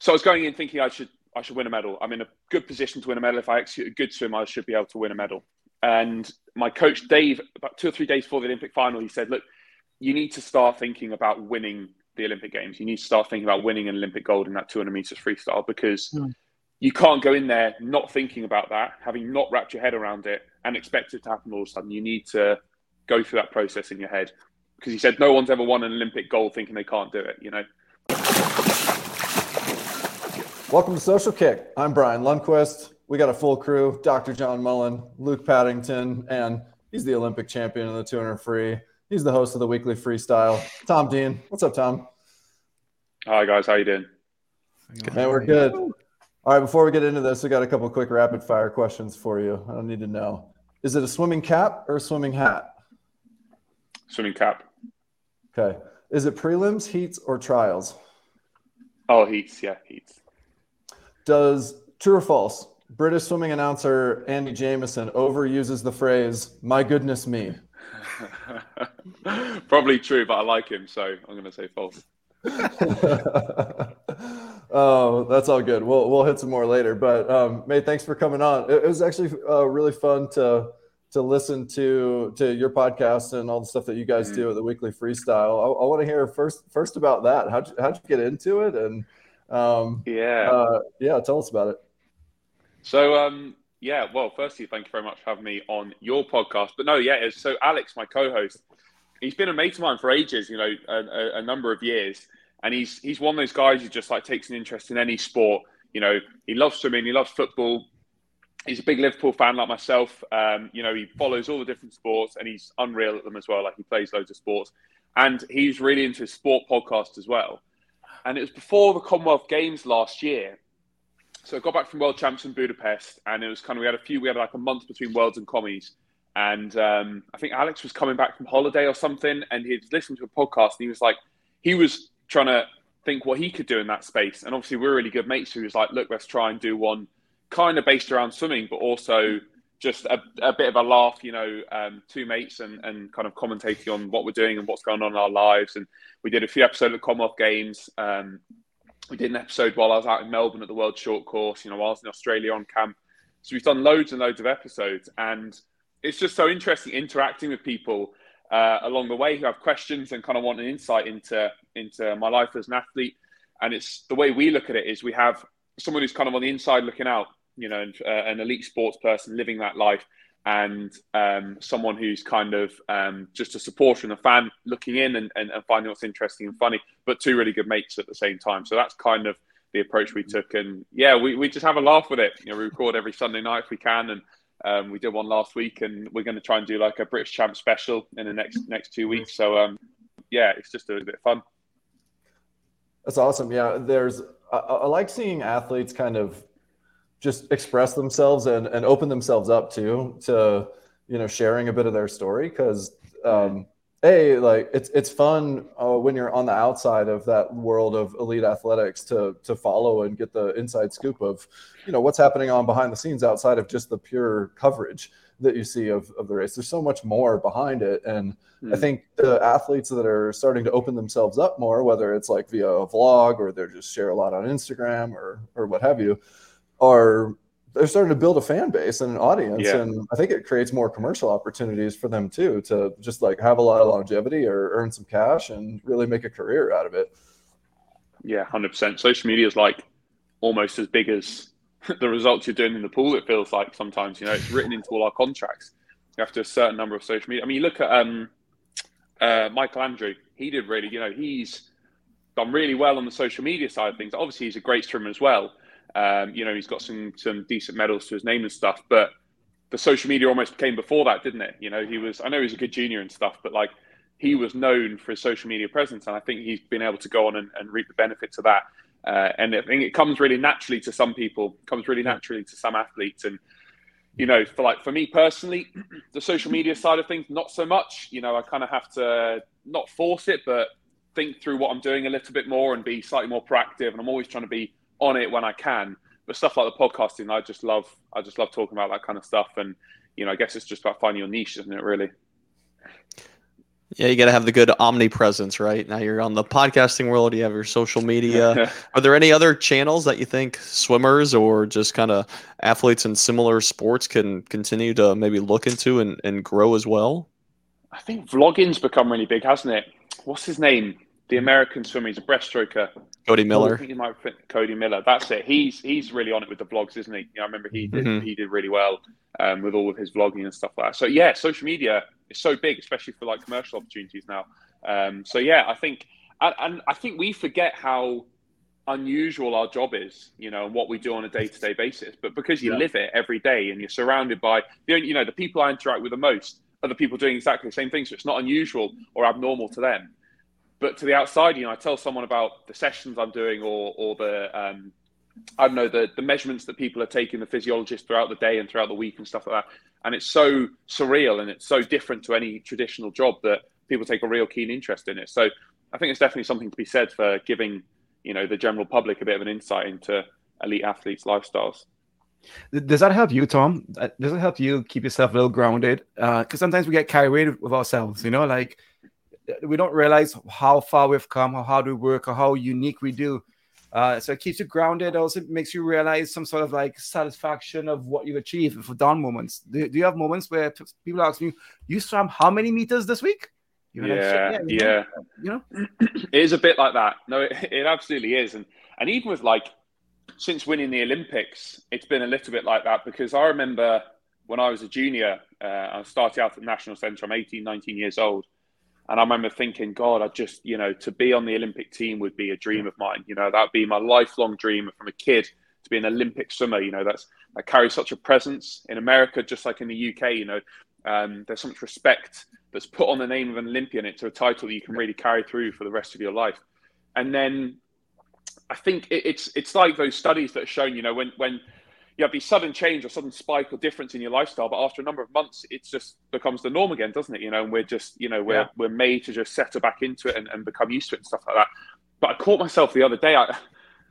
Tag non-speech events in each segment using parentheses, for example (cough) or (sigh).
so I was going in thinking I should I should win a medal. I'm in a good position to win a medal. If I execute a good swim, I should be able to win a medal. And my coach Dave, about two or three days before the Olympic final, he said, "Look, you need to start thinking about winning the Olympic Games. You need to start thinking about winning an Olympic gold in that 200 meters freestyle because." Mm. You can't go in there not thinking about that, having not wrapped your head around it, and expect it to happen all of a sudden. You need to go through that process in your head because he said no one's ever won an Olympic gold thinking they can't do it. You know. Welcome to Social Kick. I'm Brian Lundquist. We got a full crew: Dr. John Mullen, Luke Paddington, and he's the Olympic champion in the 200 free. He's the host of the weekly freestyle. Tom Dean, what's up, Tom? Hi guys, how you doing? Man, we're good. All right, before we get into this, we got a couple quick rapid fire questions for you. I don't need to know. Is it a swimming cap or a swimming hat? Swimming cap. Okay. Is it prelims, heats, or trials? Oh, heats. Yeah, heats. Does true or false? British swimming announcer Andy Jameson overuses the phrase "My goodness me." (laughs) Probably true, but I like him, so I'm going to say false. (laughs) oh, that's all good. We'll we'll hit some more later. But um, May, thanks for coming on. It, it was actually uh, really fun to to listen to to your podcast and all the stuff that you guys mm-hmm. do at the weekly freestyle. I, I want to hear first first about that. How'd you, how'd you get into it? And um, yeah, uh, yeah, tell us about it. So um, yeah, well, firstly, thank you very much for having me on your podcast. But no, yeah, so Alex, my co-host, he's been a mate of mine for ages. You know, a, a, a number of years, and he's he's one of those guys who just like takes an interest in any sport. You know, he loves swimming, he loves football, he's a big Liverpool fan like myself. Um, you know, he follows all the different sports and he's unreal at them as well. Like he plays loads of sports, and he's really into sport podcast as well. And it was before the Commonwealth Games last year. So I got back from World Champs in Budapest, and it was kind of we had a few. We had like a month between Worlds and Commies, and um, I think Alex was coming back from holiday or something, and he'd listened to a podcast, and he was like, he was trying to think what he could do in that space. And obviously, we're really good mates. So he was like, look, let's try and do one kind of based around swimming, but also just a, a bit of a laugh, you know, um, two mates and, and kind of commentating on what we're doing and what's going on in our lives. And we did a few episodes of Commonwealth Games. Um, we did an episode while I was out in Melbourne at the World Short Course, you know, while I was in Australia on camp. So we've done loads and loads of episodes. And it's just so interesting interacting with people uh, along the way who have questions and kind of want an insight into, into my life as an athlete. And it's the way we look at it is we have someone who's kind of on the inside looking out you know, uh, an elite sports person living that life, and um, someone who's kind of um, just a supporter and a fan looking in and, and, and, finding what's interesting and funny, but two really good mates at the same time. So that's kind of the approach we took. And yeah, we, we just have a laugh with it. You know, we record every Sunday night if we can. And um, we did one last week and we're going to try and do like a British champ special in the next, next two weeks. So um, yeah, it's just a, bit fun. That's awesome. Yeah. There's, I, I like seeing athletes kind of just express themselves and, and open themselves up to to you know sharing a bit of their story because um, a like it's it's fun uh, when you're on the outside of that world of elite athletics to to follow and get the inside scoop of you know what's happening on behind the scenes outside of just the pure coverage that you see of, of the race there's so much more behind it and mm. i hmm. think the athletes that are starting to open themselves up more whether it's like via a vlog or they're just share a lot on instagram or or what have you are they're starting to build a fan base and an audience yeah. and i think it creates more commercial opportunities for them too to just like have a lot of longevity or earn some cash and really make a career out of it. Yeah 100% social media is like almost as big as (laughs) the results you're doing in the pool it feels like sometimes you know it's written into all our contracts. You have to a certain number of social media. I mean you look at um uh, michael andrew. He did really you know he's done really well on the social media side of things. Obviously he's a great swimmer as well um, you know, he's got some some decent medals to his name and stuff, but the social media almost came before that, didn't it? You know, he was I know he's a good junior and stuff, but like he was known for his social media presence, and I think he's been able to go on and, and reap the benefits of that. Uh, and I think it comes really naturally to some people, comes really naturally to some athletes, and you know, for like for me personally, (clears throat) the social media side of things, not so much. You know, I kind of have to not force it, but think through what I'm doing a little bit more and be slightly more proactive. And I'm always trying to be on it when I can. But stuff like the podcasting, I just love. I just love talking about that kind of stuff. And you know, I guess it's just about finding your niche, isn't it? Really. Yeah, you got to have the good omnipresence, right? Now you're on the podcasting world, you have your social media. (laughs) Are there any other channels that you think swimmers or just kind of athletes in similar sports can continue to maybe look into and, and grow as well? I think vlogging's become really big, hasn't it? What's his name? The American swimmer, he's a breaststroker. Cody Miller. I think he might fit Cody Miller. That's it. He's he's really on it with the vlogs, isn't he? You know, I remember he did mm-hmm. he did really well um, with all of his vlogging and stuff like that. So yeah, social media is so big, especially for like commercial opportunities now. Um, so yeah, I think and, and I think we forget how unusual our job is, you know, and what we do on a day to day basis. But because you yeah. live it every day and you're surrounded by the you know the people I interact with the most are the people doing exactly the same thing. So it's not unusual or abnormal to them. But to the outside, you know, I tell someone about the sessions I'm doing or or the um, I don't know the the measurements that people are taking, the physiologists throughout the day and throughout the week and stuff like that. And it's so surreal and it's so different to any traditional job that people take a real keen interest in it. So I think it's definitely something to be said for giving you know the general public a bit of an insight into elite athletes' lifestyles. Does that help you, Tom? Uh, does it help you keep yourself a little grounded? Because uh, sometimes we get carried away with ourselves, you know, like we don't realize how far we've come, how hard we work, or how unique we do. Uh, so it keeps you grounded. Also makes you realize some sort of like satisfaction of what you've achieved for down moments. Do, do you have moments where people ask you, "You swam how many meters this week?" yeah, yeah, yeah. You know, (clears throat) it is a bit like that. No, it, it absolutely is, and and even with like since winning the Olympics, it's been a little bit like that because I remember when I was a junior, uh, I started out at the National Centre. I'm 18, 19 years old and I remember thinking, God, I just, you know, to be on the Olympic team would be a dream of mine. You know, that would be my lifelong dream from a kid to be an Olympic swimmer. You know, that's that carries such a presence in America, just like in the UK. You know, um, there's so much respect that's put on the name of an Olympian into a title that you can really carry through for the rest of your life. And then I think it, it's it's like those studies that have shown, you know, when when you have these sudden change or sudden spike or difference in your lifestyle, but after a number of months, it just becomes the norm again, doesn't it? You know, and we're just, you know, we're yeah. we're made to just settle back into it and, and become used to it and stuff like that. But I caught myself the other day. I,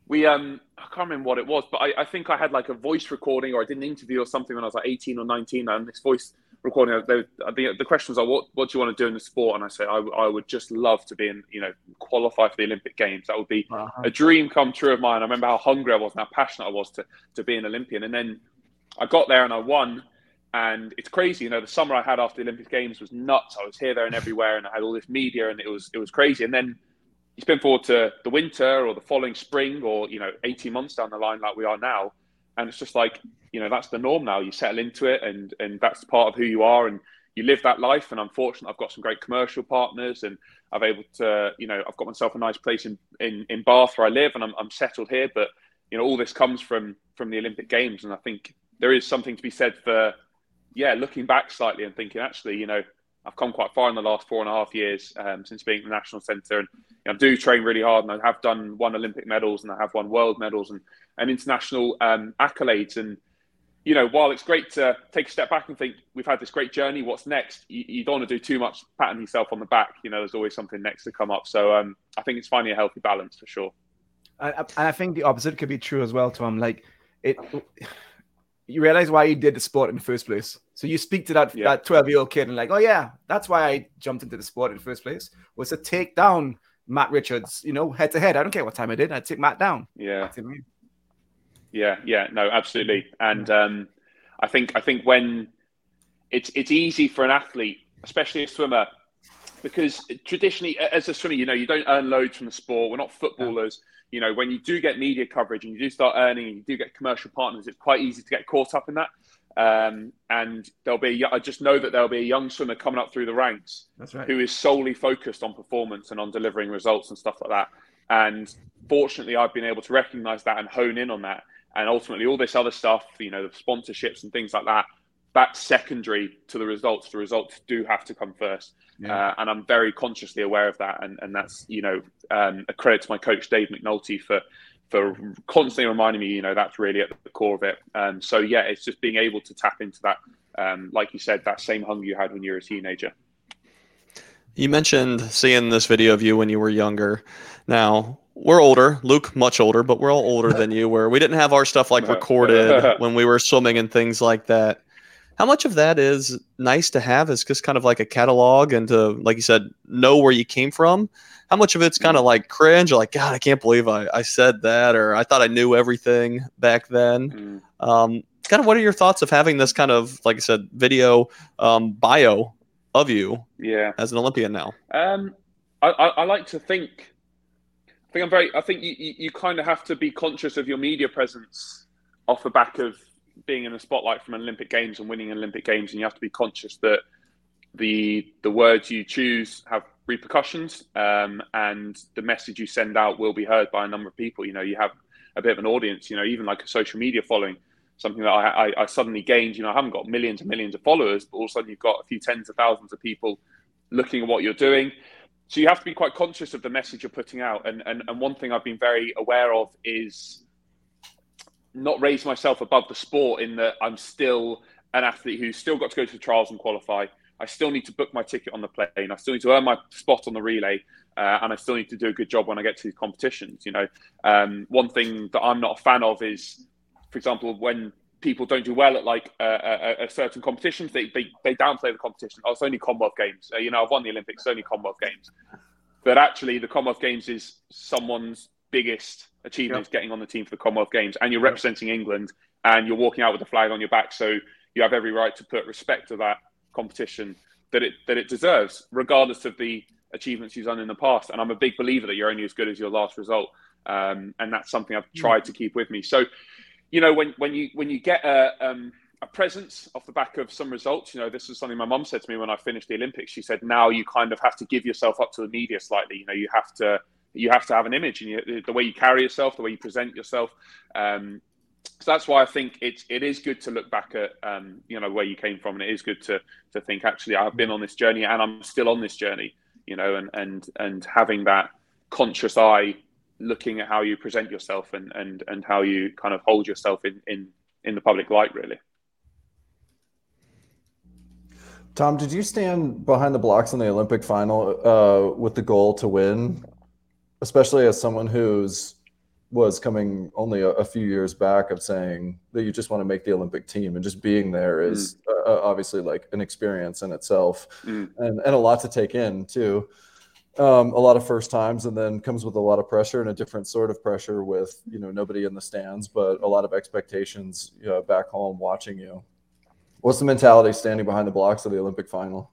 we um I can't remember what it was, but I, I think I had like a voice recording or I did an interview or something when I was like 18 or 19, and this voice recording, they, the, the question was like, what, what do you want to do in the sport? And I said, I, I would just love to be in, you know, qualify for the Olympic Games. That would be a dream come true of mine. I remember how hungry I was and how passionate I was to, to be an Olympian. And then I got there and I won. And it's crazy, you know, the summer I had after the Olympic Games was nuts. I was here, there, and everywhere, and I had all this media, and it was it was crazy. And then you spin forward to the winter or the following spring, or you know, eighteen months down the line, like we are now, and it's just like you know that's the norm now. You settle into it and and that's part of who you are and you live that life. And i'm fortunate i've got some great commercial partners and i've able to you know i've got myself a nice place in in, in bath where i live and I'm, I'm settled here. But you know all this comes from from the olympic games. And i think there is something to be said for yeah looking back slightly and thinking actually you know I've come quite far in the last four and a half years um, since being the national centre, and you know, I do train really hard, and I have done one Olympic medals, and I have won world medals, and, and international um, accolades. And you know, while it's great to take a step back and think we've had this great journey, what's next? You, you don't want to do too much patting yourself on the back. You know, there's always something next to come up. So um, I think it's finding a healthy balance for sure. And I think the opposite could be true as well, Tom. Like it you realize why you did the sport in the first place. So you speak to that yeah. that 12 year old kid and like, oh yeah, that's why I jumped into the sport in the first place was to take down Matt Richards, you know, head to head. I don't care what time I did, I'd take Matt down. Yeah. Yeah, yeah, no, absolutely. And um, I think I think when it's it's easy for an athlete, especially a swimmer, because traditionally as a swimmer, you know, you don't earn loads from the sport. We're not footballers. Yeah you know, when you do get media coverage and you do start earning and you do get commercial partners, it's quite easy to get caught up in that. Um, and there'll be, I just know that there'll be a young swimmer coming up through the ranks right. who is solely focused on performance and on delivering results and stuff like that. And fortunately, I've been able to recognize that and hone in on that. And ultimately, all this other stuff, you know, the sponsorships and things like that, that's secondary to the results. The results do have to come first, yeah. uh, and I'm very consciously aware of that. And, and that's you know um, a credit to my coach Dave McNulty for for constantly reminding me. You know that's really at the core of it. Um, so yeah, it's just being able to tap into that, um, like you said, that same hunger you had when you were a teenager. You mentioned seeing this video of you when you were younger. Now we're older, Luke much older, but we're all older than you. Where we didn't have our stuff like (laughs) recorded when we were swimming and things like that how much of that is nice to have is just kind of like a catalog and to like you said know where you came from? How much of it's kind of like cringe like god i can't believe i, I said that or i thought i knew everything back then. Mm. um, kind of what are your thoughts of having this kind of like i said video um, bio of you yeah. as an olympian now? Um, I, I, I, like to think i think i'm very i think you, you, you kind of have to be conscious of your media presence off the back of being in the spotlight from Olympic Games and winning Olympic Games, and you have to be conscious that the the words you choose have repercussions, um, and the message you send out will be heard by a number of people. You know, you have a bit of an audience. You know, even like a social media following, something that I, I, I suddenly gained. You know, I haven't got millions and millions of followers, but all of a sudden you've got a few tens of thousands of people looking at what you're doing. So you have to be quite conscious of the message you're putting out. And and, and one thing I've been very aware of is not raise myself above the sport in that I'm still an athlete who's still got to go to the trials and qualify. I still need to book my ticket on the plane. I still need to earn my spot on the relay, uh, and I still need to do a good job when I get to these competitions. You know, um, one thing that I'm not a fan of is, for example, when people don't do well at like a, a, certain competitions, they, they they downplay the competition. Oh, it's only Commonwealth Games. Uh, you know, I've won the Olympics. It's only Commonwealth Games. But actually, the Commonwealth Games is someone's biggest achievement yep. getting on the team for the Commonwealth Games, and you're representing. England, and you're walking out with the flag on your back. So you have every right to put respect to that competition that it that it deserves, regardless of the achievements you've done in the past. And I'm a big believer that you're only as good as your last result, um, and that's something I've tried to keep with me. So, you know, when when you when you get a um, a presence off the back of some results. You know, this is something my mum said to me when I finished the Olympics. She said, now you kind of have to give yourself up to the media slightly. You know, you have to you have to have an image and you, the way you carry yourself, the way you present yourself. Um, so that's why I think it's it is good to look back at um, you know where you came from, and it is good to to think actually I've been on this journey and I'm still on this journey. You know, and and and having that conscious eye looking at how you present yourself and and and how you kind of hold yourself in in in the public light really. Tom, did you stand behind the blocks in the Olympic final uh, with the goal to win especially as someone who's was coming only a, a, few years back of saying that you just want to make the Olympic team and just being there is mm. uh, obviously like an experience in itself mm. and, and a lot to take in too. Um, a lot of first times and then comes with a lot of pressure and a different sort of pressure with, you know, nobody in the stands, but a lot of expectations you know, back home watching you. What's the mentality standing behind the blocks of the Olympic final?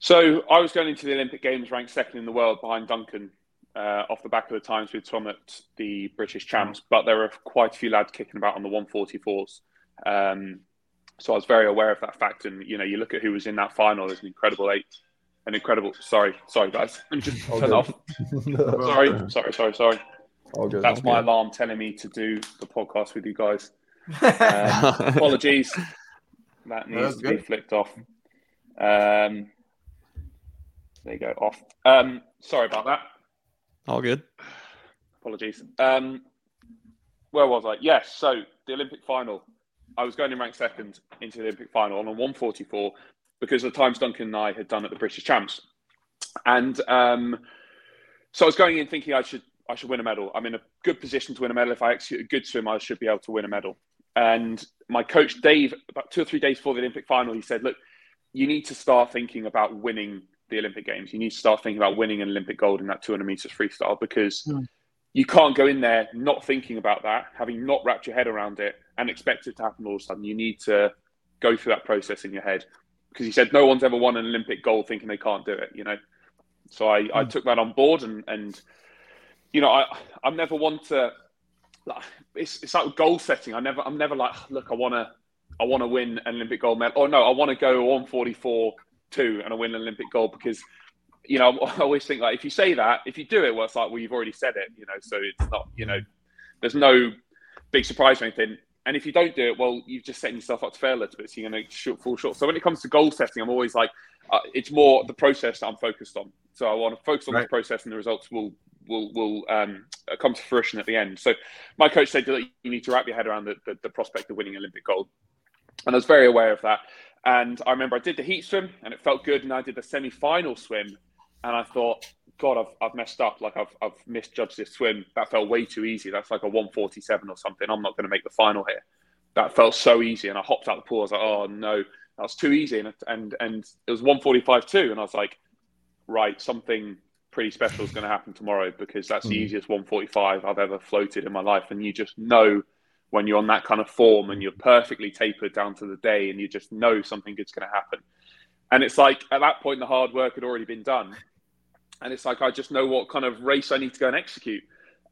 So I was going into the Olympic Games ranked second in the world behind Duncan uh, off the back of the times with Tom at the British champs, but there were quite a few lads kicking about on the 144s. Um, so I was very aware of that fact. And, you know, you look at who was in that final, there's an incredible eight. An incredible, sorry, sorry, guys. I'm (laughs) just turn off. (laughs) sorry, sorry, sorry, sorry. That's my alarm telling me to do the podcast with you guys. (laughs) Um, apologies. That needs to good. be flipped off. Um, there you go, off. Um, sorry about that. All good. Apologies. Um, where was I? Yes, so the Olympic final. I was going in rank second into the Olympic final on a 144 because of the times Duncan and I had done at the British Champs. And um, so I was going in thinking I should I should win a medal. I'm in a good position to win a medal. If I execute a good swim, I should be able to win a medal. And my coach Dave, about two or three days before the Olympic final, he said, "Look, you need to start thinking about winning the Olympic Games. You need to start thinking about winning an Olympic gold in that 200 meters freestyle because mm. you can't go in there not thinking about that, having not wrapped your head around it, and expect it to happen all of a sudden. You need to go through that process in your head because he said no one's ever won an Olympic gold thinking they can't do it. You know, so I, mm. I took that on board and and you know I I'm never one to like it's it's like goal setting. I never I'm never like look I want to I want to win an Olympic gold medal. Oh no, I want to go on 44 two and I win an Olympic gold because you know (laughs) I always think like if you say that if you do it well it's like well you've already said it you know so it's not you know there's no big surprise or anything. And if you don't do it well you've just setting yourself up to fail a little bit so you're going to fall short. So when it comes to goal setting I'm always like uh, it's more the process that I'm focused on. So I want to focus on right. the process and the results will will will um, come to fruition at the end. So my coach said that you need to wrap your head around the, the, the prospect of winning Olympic gold. And I was very aware of that and I remember I did the heat swim and it felt good. And I did the semi final swim and I thought, God, I've, I've messed up. Like I've, I've misjudged this swim. That felt way too easy. That's like a 147 or something. I'm not going to make the final here. that felt so easy, and I hopped out the pool. I was like, oh no, that was too easy, and and and it was 145 too, and I was like, right, something pretty special is going to happen tomorrow because that's mm. the hmm. easiest 145 I've ever floated in my life, and you just know when you're on that kind of form and you're perfectly tapered down to the day, and you just know something good's going to happen. And it's like at that point, the hard work had already been done. And it's like, I just know what kind of race I need to go and execute.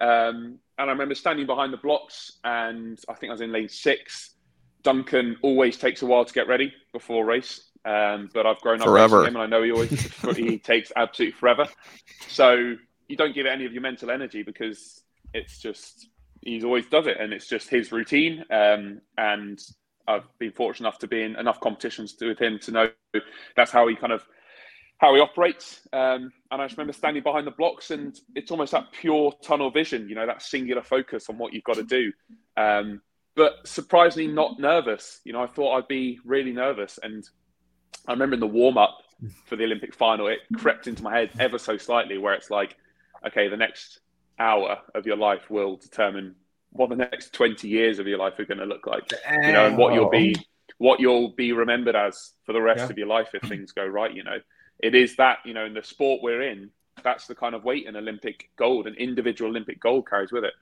Um, and I remember standing behind the blocks, and I think I was in lane six. Duncan always takes a while to get ready before race, um, but I've grown up forever. him, and I know he always (laughs) he takes absolutely forever. So you don't give it any of your mental energy because it's just he's always does it, and it's just his routine. Um, and I've been fortunate enough to be in enough competitions with him to know that's how he kind of how he operates. Um, and I just remember standing behind the blocks, and it's almost that pure tunnel vision, you know, that singular focus on what you've got to do. Um, but surprisingly, not nervous. You know, I thought I'd be really nervous, and I remember in the warm up for the Olympic final, it crept into my head ever so slightly, where it's like, okay, the next hour of your life will determine what the next 20 years of your life are going to look like you know and what you'll be what you'll be remembered as for the rest yeah. of your life if (clears throat) things go right you know. It is that you know in the sport we're in that's the kind of weight an olympic gold an individual olympic gold carries with it.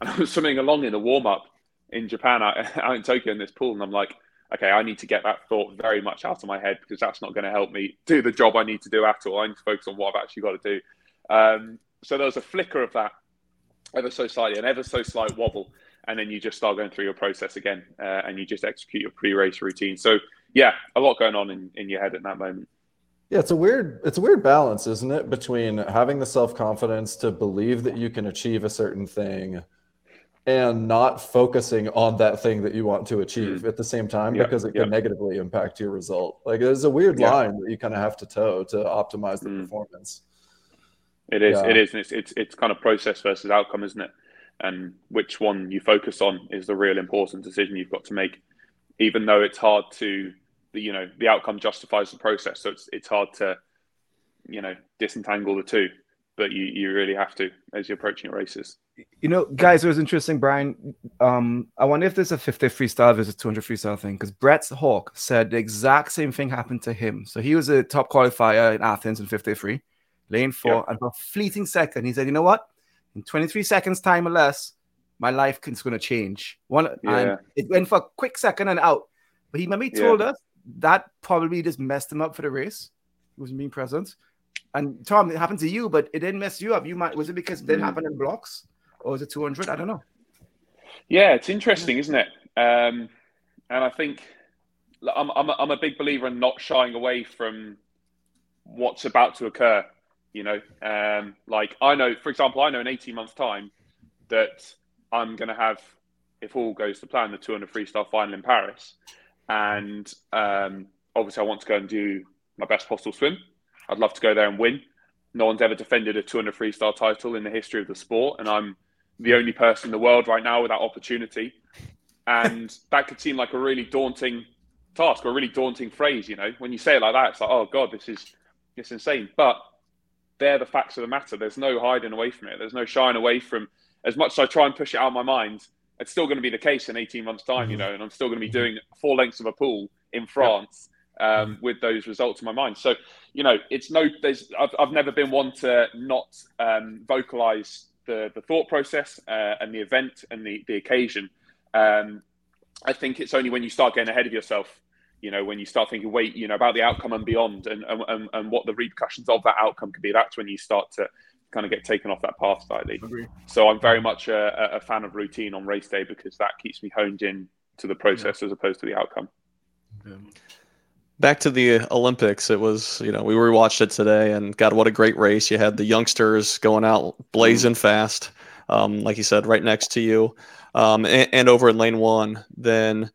And i was swimming along in the warm-up in japan out, (laughs) out in tokyo in this pool and i'm like okay i need to get that thought very much out of my head because that's not going to help me do the job i need to do at all. I need to focus on what i've actually got to do. Um, so there was a flicker of that ever so slightly, an ever so slight wobble, and then you just start going through your process again, uh, and you just execute your pre-race routine. So yeah, a lot going on in, in your head at that moment. Yeah, it's a weird it's a weird balance, isn't it, between having the self-confidence to believe that you can achieve a certain thing and not focusing on that thing that you want to achieve mm. at the same time yep, because it can negatively impact your result. Like there's a weird line that you kind of have to toe to optimize the mm. performance. It is. Yeah. It is. It's, it's it's kind of process versus outcome, isn't it? And which one you focus on is the real important decision you've got to make. Even though it's hard to, you know, the outcome justifies the process, so it's it's hard to, you know, disentangle the two. But you you really have to as you're approaching your races. You know, guys, it was interesting, Brian. Um, I wonder if there's a 50 freestyle versus 200 freestyle thing because Brett Hawke said the exact same thing happened to him. So he was a top qualifier in Athens in 53 lane four, yep. and for a fleeting second, he said, "You know what? In 23 seconds time or less, my life is going to change." One, yeah. and it went for a quick second and out. But he maybe told yeah. us that probably just messed him up for the race. He wasn't being present. And Tom, it happened to you, but it didn't mess you up. You might was it because it didn't mm. happen in blocks, or was it 200? I don't know. Yeah, it's interesting, isn't it? Um, and I think I'm, I'm, a, I'm a big believer in not shying away from what's about to occur. You know, um, like I know, for example, I know in 18 months' time that I'm going to have, if all goes to plan, the 200 freestyle final in Paris. And um, obviously, I want to go and do my best possible swim. I'd love to go there and win. No one's ever defended a 200 freestyle title in the history of the sport. And I'm the only person in the world right now with that opportunity. And that could seem like a really daunting task or a really daunting phrase, you know. When you say it like that, it's like, oh God, this is it's insane. But they're the facts of the matter. There's no hiding away from it. There's no shying away from. As much as I try and push it out of my mind, it's still going to be the case in 18 months' time, mm-hmm. you know, and I'm still going to be doing four lengths of a pool in France um, mm-hmm. with those results in my mind. So, you know, it's no. There's. I've, I've never been one to not um, vocalize the the thought process uh, and the event and the the occasion. Um, I think it's only when you start getting ahead of yourself you know, when you start thinking, wait, you know, about the outcome and beyond and, and, and what the repercussions of that outcome could be, that's when you start to kind of get taken off that path slightly. So I'm very much a, a, fan of routine on race day because that keeps me honed in to the process yeah. as opposed to the outcome. Yeah. Back to the Olympics, it was, you know, we rewatched it today and God, what a great race. You had the youngsters going out blazing mm. fast, um, like you said, right next to you. Um, and, and over in lane one, then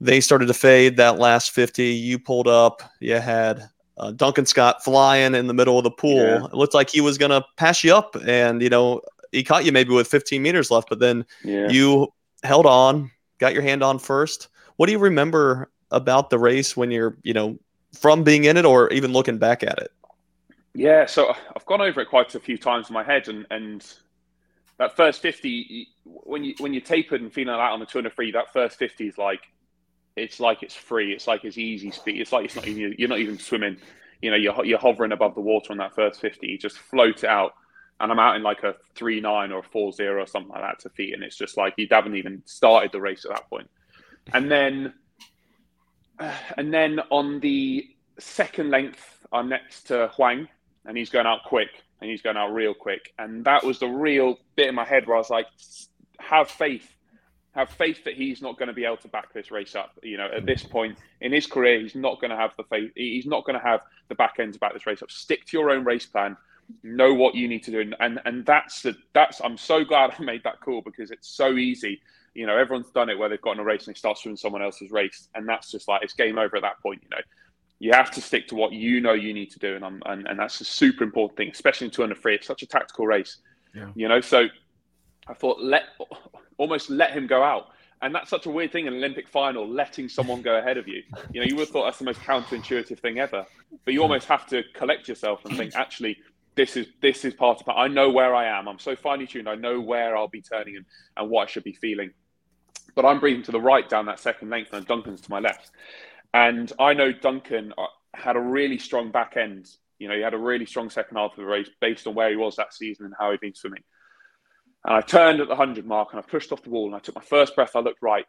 they started to fade that last 50. You pulled up. You had uh, Duncan Scott flying in the middle of the pool. Yeah. It looked like he was going to pass you up, and you know he caught you maybe with 15 meters left, but then yeah. you held on, got your hand on first. What do you remember about the race when you're, you know, from being in it or even looking back at it? Yeah, so I've gone over it quite a few times in my head, and and that first 50 when you when you're tapered and feeling like that on the 200 free that first 50 is like it's like it's free it's like it's easy speed it's like it's not even you're not even swimming you know you're, you're hovering above the water on that first 50 you just float it out and i'm out in like a 3-9 or a 4-0 or something like that to feet and it's just like you haven't even started the race at that point. point and then (sighs) and then on the second length i'm next to Hwang and he's going out quick and he's going out real quick. And that was the real bit in my head where I was like, have faith. Have faith that he's not going to be able to back this race up. You know, at hmm. this point in his career, he's not going to have the faith. He's not going to have the back end to back this race up. Stick to your own race plan. Know what you need to do, and and that's the that's. I'm so glad I made that call because it's so easy. You know, everyone's done it where they've gotten a race and they start swimming someone else's race, and that's just like it's game over at that point. You know, you have to stick to what you know you need to do, and and, and that's a super important thing, especially in 200 free. It's such a tactical race, yeah. you know. So I thought let almost let him go out, and that's such a weird thing in an Olympic final, letting someone go ahead of you. You know, you would have thought that's the most counterintuitive thing ever, but you almost have to collect yourself and think, actually, this is this is part of it. I know where I am. I'm so finely tuned. I know where I'll be turning and, and what I should be feeling. But I'm breathing to the right down that second length, and Duncan's to my left. And I know Duncan uh, had a really strong back end. You know, he had a really strong second half of the race based on where he was that season and how he'd been swimming. And I turned at the 100 mark and I pushed off the wall and I took my first breath. I looked right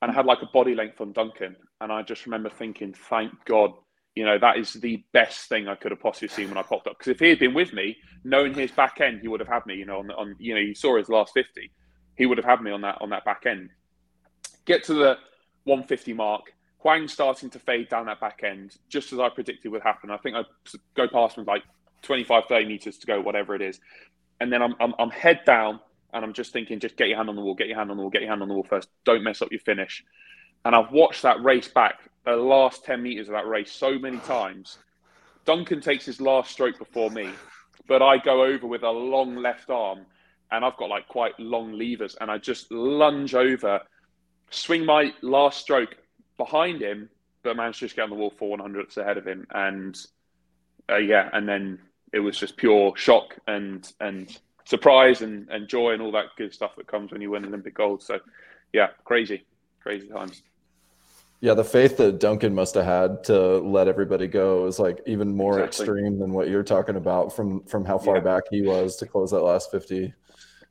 and I had like a body length on Duncan. And I just remember thinking, thank God, you know, that is the best thing I could have possibly seen when I popped up. Because if he had been with me, knowing his back end, he would have had me, you know, on, on you know, you saw his last 50. He would have had me on that on that back end. Get to the 150 mark Hwang starting to fade down that back end, just as I predicted would happen. I think I go past him like 25, 30 meters to go, whatever it is. And then I'm, I'm, I'm head down and I'm just thinking, just get your hand on the wall, get your hand on the wall, get your hand on the wall first. Don't mess up your finish. And I've watched that race back, the last 10 meters of that race, so many times. Duncan takes his last stroke before me, but I go over with a long left arm and I've got like quite long levers and I just lunge over, swing my last stroke behind him, but managed to just get on the wall one hundredths ahead of him, and uh, yeah, and then it was just pure shock and and surprise and, and joy and all that good stuff that comes when you win Olympic gold. So yeah, crazy, crazy times. Yeah, the faith that Duncan must have had to let everybody go is like even more exactly. extreme than what you're talking about from from how far yeah. back he was to close that last 50.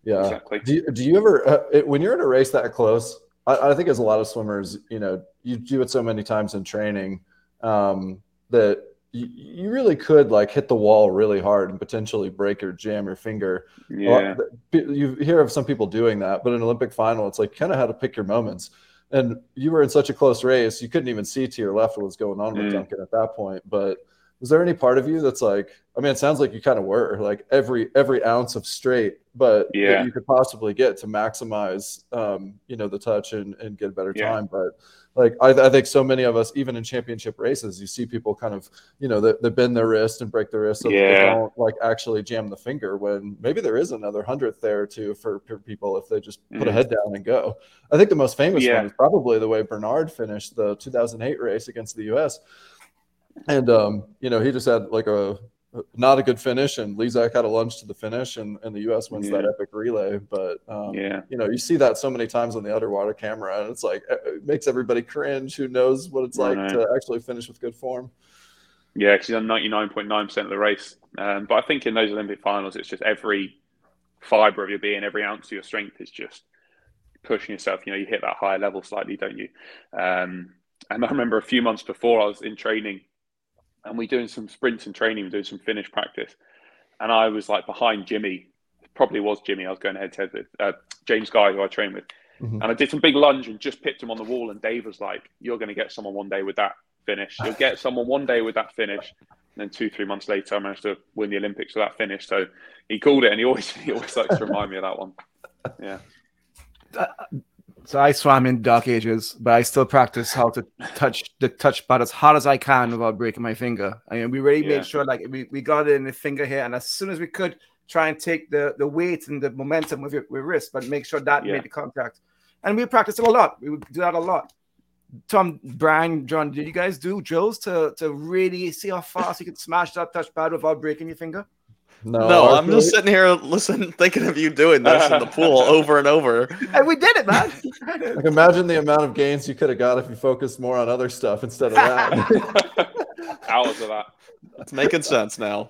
Yeah. Exactly. Do you, do you ever uh, it, when you're in a race that close, I, I, think as a lot of swimmers, you know, you do it so many times in training um, that you, you, really could like hit the wall really hard and potentially break or jam your finger. Yeah. You hear of some people doing that, but in an Olympic final, it's like kind of how to pick your moments. And you were in such a close race, you couldn't even see to your left what was going on with mm. Duncan at that point. But was there any part of you that's like i mean it sounds like you kind of were like every every ounce of straight but yeah you could possibly get to maximize um you know the touch and, and get a better yeah. time but like I, I, think so many of us even in championship races you see people kind of you know they, they bend their wrist and break their wrist so yeah. they don't like actually jam the finger when maybe there is another hundredth there too for, for people if they just put mm. a head down and go i think the most famous one is probably the way bernard finished the 2008 race against the us and um, you know, he just had like a not a good finish, and Lezak had a lunge to the finish, and, and the U.S. wins yeah. that epic relay. But um, yeah, you know, you see that so many times on the underwater camera, and it's like it makes everybody cringe. Who knows what it's like to actually finish with good form? Yeah, because he's ninety nine point nine percent of the race. Um, but I think in those Olympic finals, it's just every fiber of your being, every ounce of your strength is just pushing yourself. You know, you hit that higher level slightly, don't you? Um, and I remember a few months before I was in training and we're doing some sprints and training, we're doing some finish practice, and I was like behind Jimmy, probably was Jimmy. I was going head to head with uh, James Guy, who I train with, mm-hmm. and I did some big lunge and just pipped him on the wall. And Dave was like, "You're going to get someone one day with that finish. You'll get (laughs) someone one day with that finish." And then two, three months later, I managed to win the Olympics with that finish. So he called it, and he always (laughs) he always likes to remind me of that one. Yeah. (laughs) Uh, so I swam in dark ages, but I still practice how to touch the touch pad as hard as I can without breaking my finger. I mean, we really yeah. made sure like we, we got it in the finger here, and as soon as we could, try and take the the weight and the momentum with your with wrist, but make sure that yeah. made the contact. And we practiced it a lot. We would do that a lot. Tom, Brian, John, did you guys do drills to to really see how fast you could smash that touch pad without breaking your finger? No, No, I'm just sitting here listening, thinking of you doing this in the (laughs) pool over and over. And we did it, man. Like (laughs) imagine the amount of gains you could have got if you focused more on other stuff instead of that. Hours (laughs) of that. It's making sense now.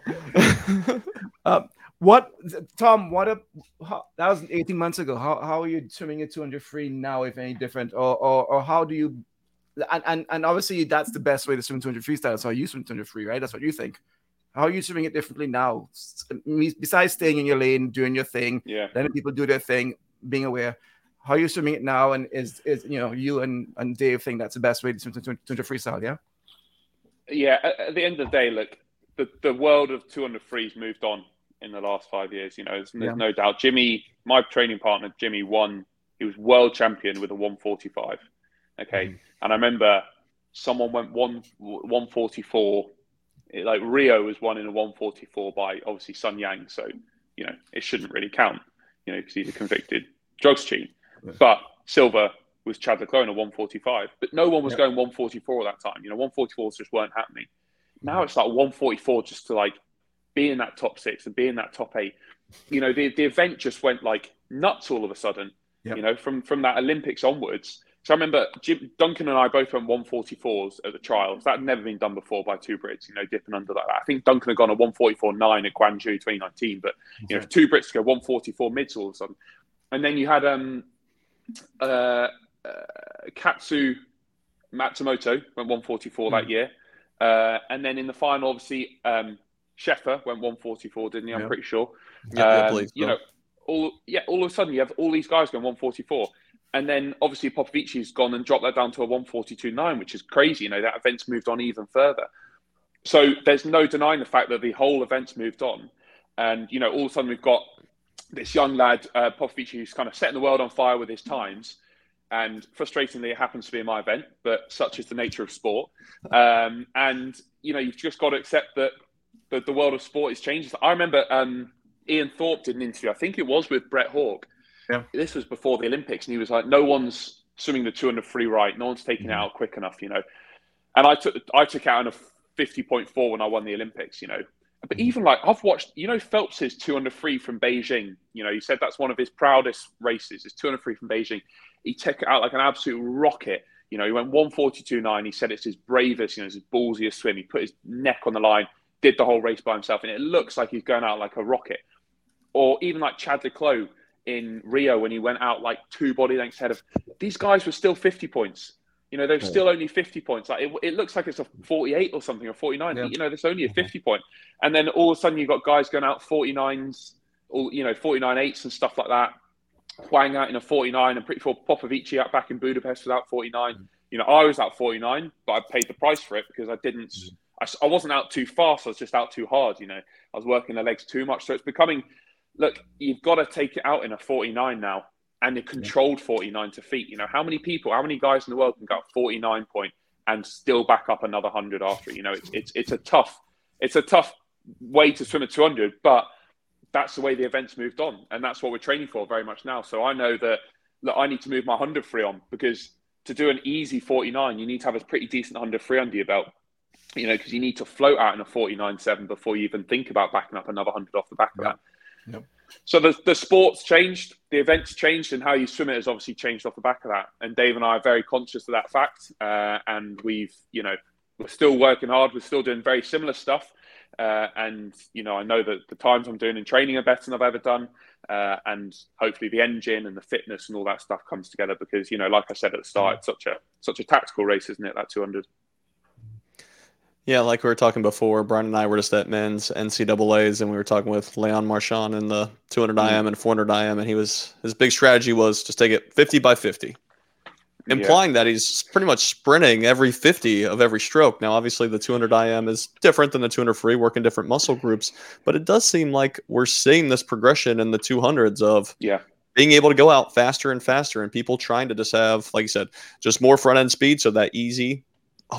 Uh, what, Tom? What a how, that was 18 months ago. How, how are you swimming at 200 free now, if any different, or or, or how do you? And, and and obviously that's the best way to swim 200 freestyle. So you swim 200 free, right? That's what you think. How are you swimming it differently now? Besides staying in your lane, doing your thing, Yeah. letting people do their thing, being aware. How are you swimming it now? And is is you know you and, and Dave think that's the best way to swim 200 freestyle? Yeah. Yeah, at, at the end of the day, look, the, the world of 200 frees moved on in the last five years. You know, there's, there's Yeah. no doubt. Jimmy, my training partner, Jimmy, won. He was world champion with a 145. Okay, mm-hmm. and I remember someone went one 144. It, like Rio was won in a 144 by obviously Sun Yang. So you know it shouldn't really count. You know because he's a convicted drugs cheat. Yeah. But Silver was Chad le Clos in a 145. But no one was Yeah. going 144 at that time. You know 144s just weren't happening. Now mm-hmm. it's like 144 just to like be in that top six and be in that top eight. You know, the, the event just went like nuts all of a sudden, Yep. you know, from, from that Olympics onwards. So I remember Jim, Duncan and I both went 144s at the trials. That had never been done before by two Brits, you know, dipping under like that. I think Duncan had gone a 144.9 at Gwangju 2019, but, you know, two Brits to go 144 mids all of a sudden. And then you had um, uh, uh, Katsu Matsumoto went 144 that year. Uh, and then in the final, obviously, um, Scheffer went 144, didn't he? I'm pretty sure. Yeah, Um, you know, all yeah, all of a sudden you have all these guys going 144, and then obviously Popovici's gone and dropped that down to a 142.9, which is crazy. You know that event's moved on even further. So there's no denying the fact that the whole event's moved on, and you know all of a sudden we've got this young lad uh, Popovici who's kind of setting the world on fire with his times. And frustratingly, it happens to be in my event, but such is the nature of sport. Um, and you know, you've just got to accept that the, the world of sport is changing. I remember um, Ian Thorpe did an interview. I think it was with Brett Hawke. Yeah. This was before the Olympics, and he was like, "No one's swimming the 200 free right. No one's taking it mm-hmm. out quick enough." You know, and I took I took out in a 50.4 when I won the Olympics. You know, but mm-hmm. even like I've watched, you know, Phelps's 200 free from Beijing. You know, he said that's one of his proudest races. Is 200 free from Beijing. He took it out like an absolute rocket. You know, he went 142.9. He said it's his bravest, you know, his ballsiest swim. He put his neck on the line, did the whole race by himself, and it looks like he's going out like a rocket. Or even like Chad le Clos in Rio when he went out like two body lengths ahead of these guys were still 50 points. You know, they're Yeah. still only 50 points. Like it, it looks like it's a 48 or something or 49. Yeah. You know, there's only a mm-hmm. 50 point. And then all of a sudden you've got guys going out 49s, all you know, 49 eights and stuff like that. Hwang out in a 49. I'm pretty sure Popovici out back in Budapest was out 49. Mm-hmm. You know, I was out 49, but I paid the price for it because I didn't, mm-hmm. i wasn't out too fast. I was just out too hard. You know, I was working the legs too much. So it's becoming, look, you've got to take it out in a 49 now and a controlled 49 to feet. You know, how many people, how many guys in the world can go up 49 point and still back up another 100 after it? You know, it's, it's, it's a tough, it's a tough way to swim a 200, but that's the way the event's moved on, and that's what we're training for very much now. So I know that look, I need to move my hundred free on because to do an easy forty nine, you need to have a pretty decent hundred free under your belt. You know, because you need to float out in a forty nine seven before you even think about backing up another hundred off the back of Yeah. that. Yep. So the the sport's changed, the event's changed, and how you swim it has obviously changed off the back of that. And Dave and I are very conscious of that fact, uh, and we've you know we're still working hard. We're still doing very similar stuff. Uh, and you know, I know that the times I'm doing in training are better than I've ever done, uh, and hopefully the engine and the fitness and all that stuff comes together because you know, like I said at the start, it's such a such a tactical race, isn't it? That 200. Yeah, like we were talking before, Brian and I were just at men's NCAA's, and we were talking with Leon Marchand in the 200 Mm. IM and 400 IM, and he was his big strategy was just take it 50 by 50, implying that he's pretty much sprinting every 50 of every stroke. Now, obviously, the 200 IM is different than the 200 free, working different muscle groups, but it does seem like we're seeing this progression in the 200s of Yeah, being able to go out faster and faster, and people trying to just have, like you said, just more front end speed, so that easy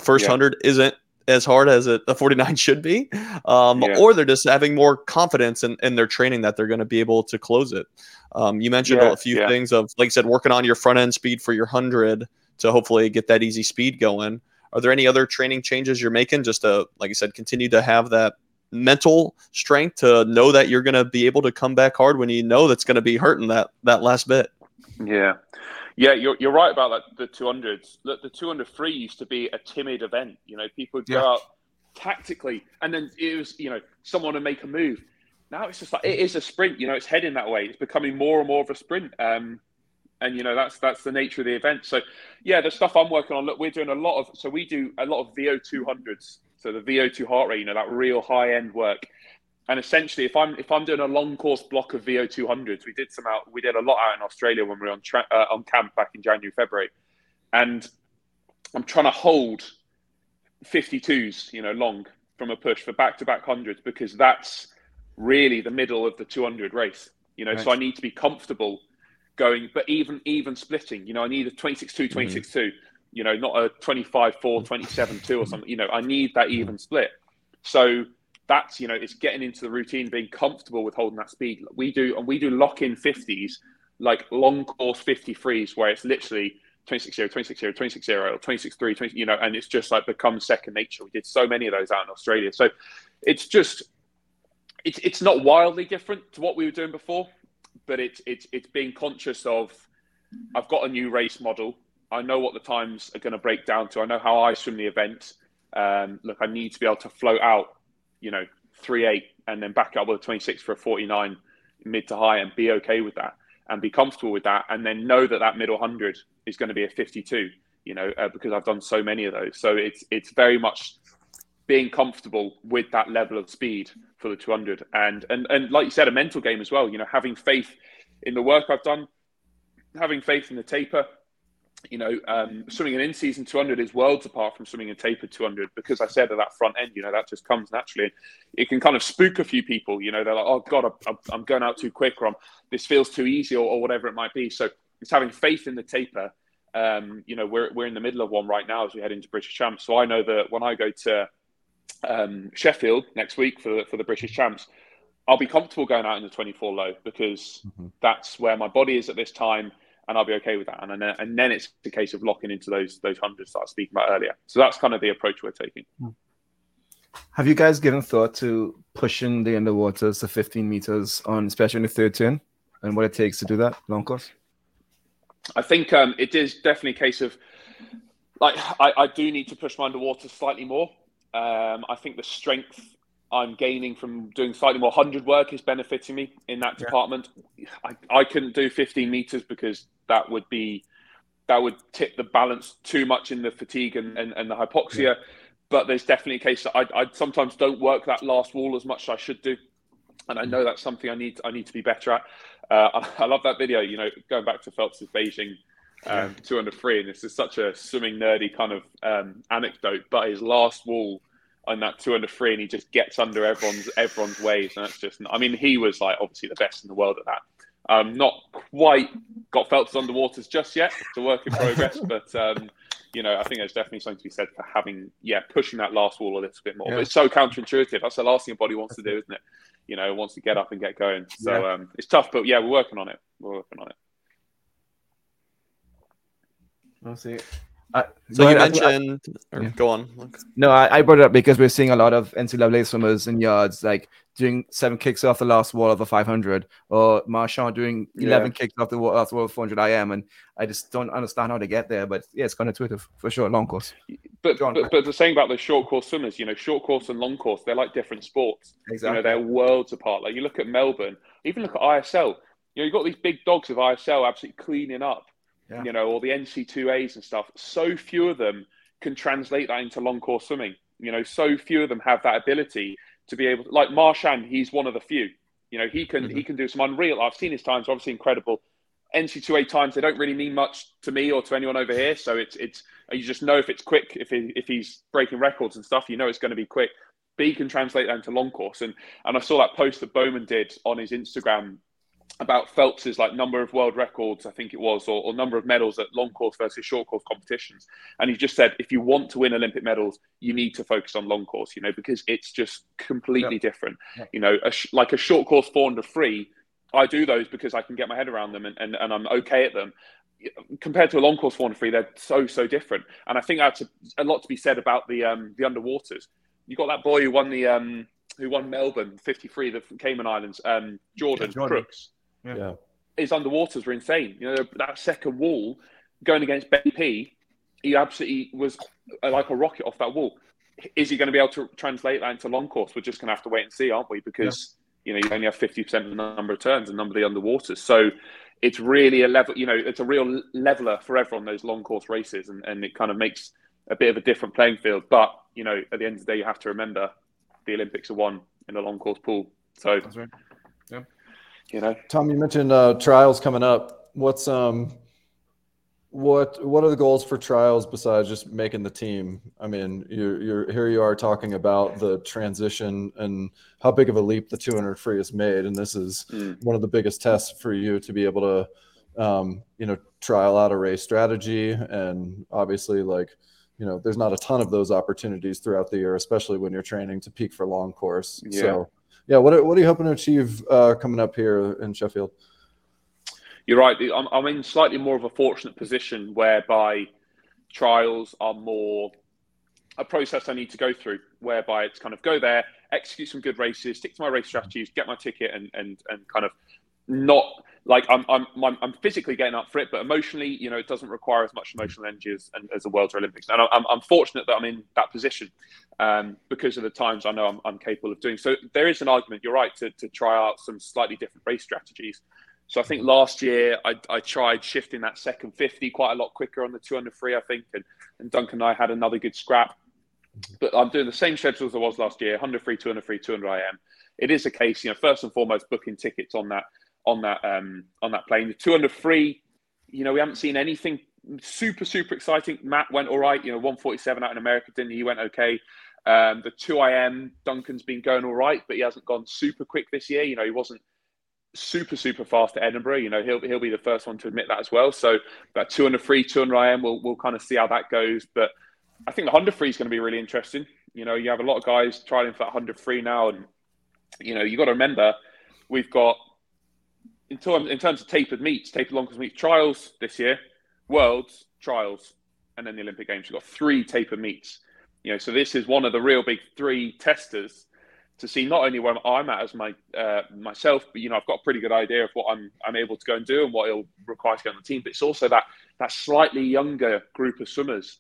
first Yeah. hundred isn't as hard as it, a 49 should be um, Yeah. or they're just having more confidence in, in their training that they're going to be able to close it um, you mentioned Yeah, a few yeah. things of like you said working on your front end speed for your 100 to hopefully get that easy speed going are there any other training changes you're making just to like you said continue to have that mental strength to know that you're going to be able to come back hard when you know that's going to be hurting that that last bit. Yeah. Yeah, you're, you're right about that. The 200s. Look, the 200 free used to be a timid event. You know, people would go Yeah. out tactically, and then it was, you know, someone to make a move. Now it's just like it is a sprint. You know, it's heading that way. It's becoming more and more of a sprint. Um, and you know that's that's the nature of the event. So, yeah, the stuff I'm working on. Look, we're doing a lot of. So we do a lot of VO 200s. So the VO2 heart rate. You know, that real high end work. And essentially, if I'm if I'm doing a long course block of VO 200s, we did some out. We did a lot out in Australia when we were on tra- uh, on camp back in January, February, and I'm trying to hold 52s, you know, long from a push for back to back hundreds because that's really the middle of the 200 race. You know, so I need to be comfortable going, but even even splitting. You know, I need a 26-2, 26-2. You know, not a 25-4, 27-2 or something. You know, I need that even split. So that's you know, it's getting into the routine, being comfortable with holding that speed. We do and we do lock in 50s, like long course 53s, where it's literally 26 0, 26 0, 26 0, 26 3, 20, you know, and it's just like become second nature. We did so many of those out in Australia. So it's just, it's, it's not wildly different to what we were doing before, but it's, it's, it's being conscious of, I've got a new race model. I know what the times are going to break down to. I know how I swim the event. Um, look, I need to be able to float out, you know, 3 8 and then back up with a 26 for a 49 mid to high and be okay with that and be comfortable with that and then know that that middle 100 is going to be a 52 you know uh, because i've done so many of those. So it's it's very much being comfortable with that level of speed for the 200 and and and like you said a mental game as well you know having faith in the work i've done having faith in the taper you know, um, swimming an in-season 200 is worlds apart from swimming a tapered 200 because I said at that front end, you know, that just comes naturally. It can kind of spook a few people, you know, they're like, oh God, I'm, I'm going out too quick or I'm, this feels too easy or, or whatever it might be. So it's having faith in the taper. Um, you know, we're, we're in the middle of one right now as we head into British Champs. So I know that when I go to um, Sheffield next week for the, for the British Champs, I'll be comfortable going out in the 24 low because that's where my body is at this time and I'll be okay with that. And then, and then it's a case of locking into those those hundreds that I was speaking about earlier. So that's kind of the approach we're taking. Have you guys given thought to pushing the underwaters to 15 meters on, especially in the third turn, and what it takes to do that long course? I think um, it is definitely a case of like I, I do need to push my underwater slightly more. Um, I think the strength I'm gaining from doing slightly more hundred work is benefiting me in that Yeah. department. I, I couldn't do 15 meters because that would be that would tip the balance too much in the fatigue and, and, and the hypoxia. But there's definitely a case that I, I sometimes don't work that last wall as much as I should do, and I know that's something I need I need to be better at. Uh, I, I love that video. You know, going back to Phelps's Beijing um, 200 free, and this is such a swimming nerdy kind of um, anecdote. But his last wall on that 200 free, and he just gets under everyone's everyone's waves, and that's just. I mean, he was like obviously the best in the world at that. Um, not quite got Phelps underwaters just yet. It's a work in progress, (laughs) but um, you know, I think there's definitely something to be said for having, yeah, pushing that last wall a little bit more. Yeah. But it's so counterintuitive. That's the last thing your body wants to do, isn't it? You know, wants to get up and get going. So Yeah. um, it's tough, but yeah, we're working on it. We're working on it. I'll see. Uh, So you ahead. I- I- mentioned, or Yeah. go on. Look. No, I, I brought it up because we're seeing a lot of NCAA swimmers in yards like doing seven kicks off the last wall of the 500, or Marchand doing 11 kicks off the wall, last wall of 400 IM. And I just don't understand how to get there. But yeah, it's kind of intuitive for sure. Long course. But, on. but but the saying about the short course swimmers, you know, short course and long course, they're like different sports. You know, they're worlds apart. Like you look at Melbourne, even look at ISL. You know, you've got these big dogs of ISL absolutely cleaning up. Yeah. You know, all the NC2As and stuff. So few of them can translate that into long course swimming. You know, so few of them have that ability to be able to, like Marchand, he's one of the few. You know, he can Mm-hmm. he can do some unreal. I've seen his times, obviously incredible. NC2A times they don't really mean much to me or to anyone over here. So it's it's you just know if it's quick, if he, if he's breaking records and stuff, you know it's going to be quick. He can translate that into long course. And and I saw that post that Bowman did on his Instagram about Phelps's like number of world records, I think it was, or, or number of medals at long course versus short course competitions. And he just said, if you want to win Olympic medals, you need to focus on long course, you know, because it's just completely different. Yeah. You know, a sh- like a short course 400 free, I do those because I can get my head around them and, and, and I'm okay at them. Compared to a long course 400 free, they're so, so different. And I think that's a, a lot to be said about the um, the underwaters. You got that boy who won the um, who won Melbourne 53, the Cayman Islands, um, Jordan, Yeah, Jordan. Crooks. Yeah. Yeah. His underwaters were insane. You know, that second wall going against BP, he absolutely was like a rocket off that wall. Is he going to be able to translate that into long course? We're just going to have to wait and see, aren't we? Because, you know, you only have 50% of the number of turns and number of the underwaters. So it's really a level, you know, it's a real leveler for everyone, those long course races. And, and it kind of makes a bit of a different playing field. But, you know, at the end of the day, you have to remember the Olympics are won in a long course pool. So, That's right. You know, Tom, you mentioned uh, trials coming up. What's um, what what are the goals for trials besides just making the team? I mean, you're you're here. You are talking about the transition and how big of a leap the 200 free has made, and this is Mm. one of the biggest tests for you to be able to, um, you know, trial out a race strategy, and obviously, like, you know, there's not a ton of those opportunities throughout the year, especially when you're training to peak for long course. Yeah. So, yeah, what are, what are you hoping to achieve uh, coming up here in Sheffield? You're right. I'm, I'm in slightly more of a fortunate position whereby trials are more a process I need to go through, whereby it's kind of go there, execute some good races, stick to my race strategies, get my ticket, and and and kind of not like I'm I'm I'm, physically getting up for it, but emotionally, you know, it doesn't require as much emotional energy as, as the World's or Olympics. And I'm, I'm fortunate that I'm in that position um, because of the times I know I'm, I'm capable of doing. So there is an argument. You're right to to try out some slightly different race strategies. So I think last year I, I tried shifting that second 50 quite a lot quicker on the 200 free, I think, and, and Duncan and I had another good scrap. But I'm doing the same schedule as I was last year: 100 free, 200 free, 200 IM. It is a case, you know, first and foremost, booking tickets on that on that um, on that plane. The 200 free, you know, we haven't seen anything super super exciting. Matt went all right, you know, 147 out in America, didn't he? He went okay. Um, the 2 IM, Duncan's been going all right, but he hasn't gone super quick this year. You know, he wasn't super super fast at Edinburgh. You know, he'll he'll be the first one to admit that as well. So that 200 free, 200 IM, we'll we'll kind of see how that goes. But I think the 100 free is going to be really interesting. You know, you have a lot of guys trying for that 100 free now, and you know, you got to remember we've got in terms in terms of tapered meets, tapered long course meets trials this year, worlds trials, and then the Olympic Games. You've got three tapered meets. You know, so this is one of the real big three testers to see not only where I'm at as my uh, myself, but you know I've got a pretty good idea of what I'm I'm able to go and do and what it'll require to get on the team. But it's also that that slightly younger group of swimmers,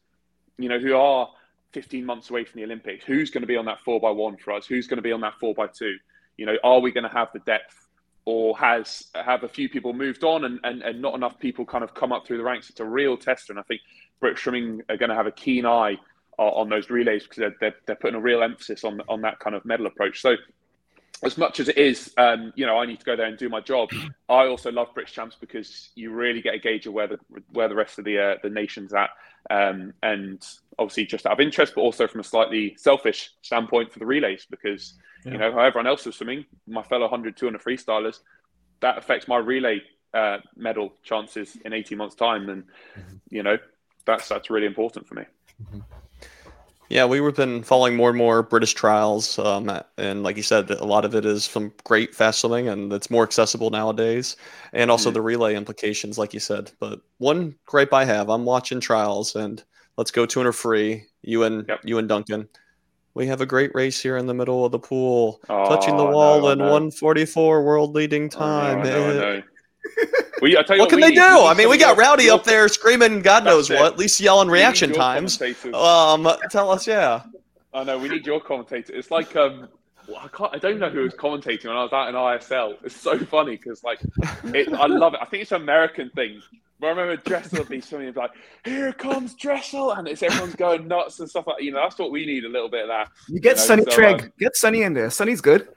you know, who are 15 months away from the Olympics. Who's going to be on that four by one for us? Who's going to be on that four by two? You know, are we going to have the depth, or has have a few people moved on and, and, and not enough people kind of come up through the ranks? It's a real tester, and I think British swimming are going to have a keen eye on, on those relays because they're, they're, they're putting a real emphasis on on that kind of medal approach. So as much as it is, um, you know, I need to go there and do my job. (clears throat) I also love British champs because you really get a gauge of where the where the rest of the uh, the nation's at, um, and obviously just out of interest, but also from a slightly selfish standpoint for the relays because Yeah. you know how everyone else is swimming, my fellow 100, 200 freestylers, that affects my relay uh, medal chances in 18 months' time, and you know that's that's really important for me. Yeah, we've been following more and more British trials, um, and like you said, a lot of it is from great fast swimming, and it's more accessible nowadays, and also Mhm. the relay implications, like you said. But one gripe I have, I'm watching trials, and let's go 200 free. You and Yep. you and Duncan, we have a great race here in the middle of the pool, touching the Oh, wall know, I in know. 144 world leading time. (laughs) Tell you What can we they need- do? we I mean, we got of your- Rowdy your- up there screaming, God knows That's what. At least yelling we need reaction your times. Um, tell us, yeah. I know we need your commentator. It's like um, I can't. I don't know who was commentating when I was out in ISL. It's so funny because like, it, I love it. I think it's an American thing. But I remember Dressel would be swimming like, "Here comes Dressel," and it's everyone's going nuts and stuff like. You know, that's what we need a little bit of that. You get You know, Sonny so, Trigg. um, get Sonny in there. Sonny's good.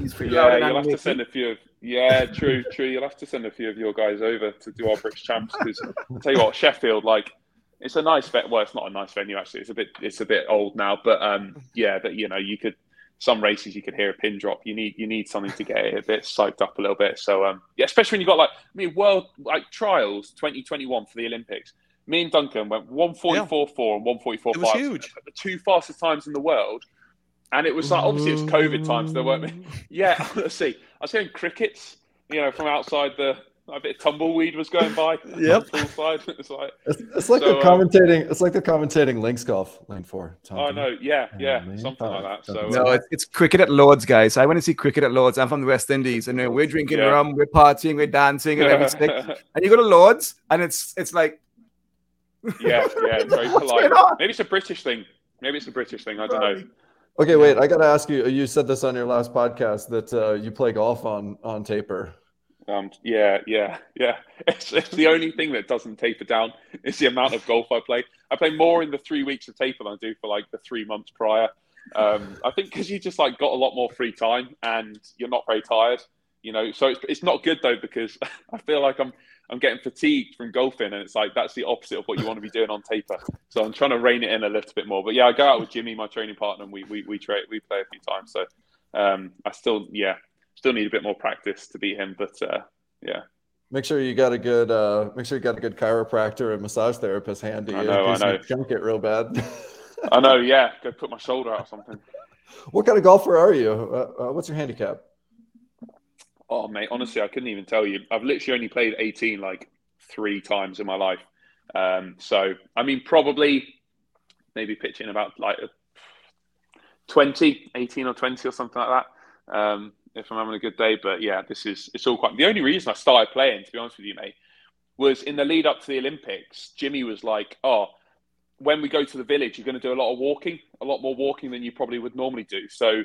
He's pretty Yeah, you'll have to send a few of. Yeah, true, true. You'll have to send a few of your guys over to do our British champs because I'll tell you what, Sheffield, like, it's a nice vet. Well, it's not a nice venue actually. It's a bit, it's a bit old now, but um, yeah, that you know, you could some races you could hear a pin drop. You need, you need something to get it a bit psyched up a little bit. So um, yeah, especially when you got like, I mean, world like trials 2021 for the Olympics. Me and Duncan went 144 4 and 144 It was 5. huge. The two fastest times in the world. And it was like, obviously, it's COVID times. There weren't, (laughs) yeah, let's (laughs) see. I was hearing crickets, you know, from outside the a bit of tumbleweed was going by. (laughs) Yep. Poolside. (laughs) It's like, It's, it's like So, the uh, commentating. It's like the commentating links golf lane four. Tom, oh no, yeah, yeah, something like that. So No, uh, it's, it's cricket at Lords, guys. I went to see cricket at Lords. I'm from the West Indies, and uh, we're drinking Yeah. rum, we're partying, we're dancing, and everything. (laughs) and you go to Lords, and it's it's like yeah, yeah, very polite. Maybe it's a British thing. Maybe it's a British thing. I don't know. Okay, wait. I got to ask you. You said this on your last podcast that uh, you play golf on on taper. Um, yeah, yeah, yeah. (laughs) It's, it's the only thing that doesn't taper down. It's the amount of golf I play. I play more in the three weeks of taper than I do for like the three months prior. Um, I think because you just like got a lot more free time and you're not very tired, you know. So it's, it's not good though because (laughs) I feel like I'm I'm getting fatigued from golfing, and it's like that's the opposite of what you want to be doing on taper. So I'm trying to rein it in a little bit more. But yeah, I go out with Jimmy, my training partner, and we we we, tra- we play a few times. So um, I still yeah still need a bit more practice to beat him, but uh, yeah. Make sure you got a good. Uh, make sure you got a good chiropractor and massage therapist handy. I in know, I case you know. Chunk it real bad. I know, (laughs) yeah. Go put my shoulder out or something. what kind of golfer are you? Uh, uh, what's your handicap? Oh, mate, honestly, I couldn't even tell you. I've literally only played 18 like three times in my life. Um, so, I mean, probably maybe pitching about like a 20, 18 or 20 or something like that. Um, if I'm having a good day. But yeah, this is, it's all quite, the only reason I started playing, to be honest with you, mate, was in the lead up to the Olympics. Jimmy was like, oh, when we go to the village, you're going to do a lot of walking, a lot more walking than you probably would normally do. So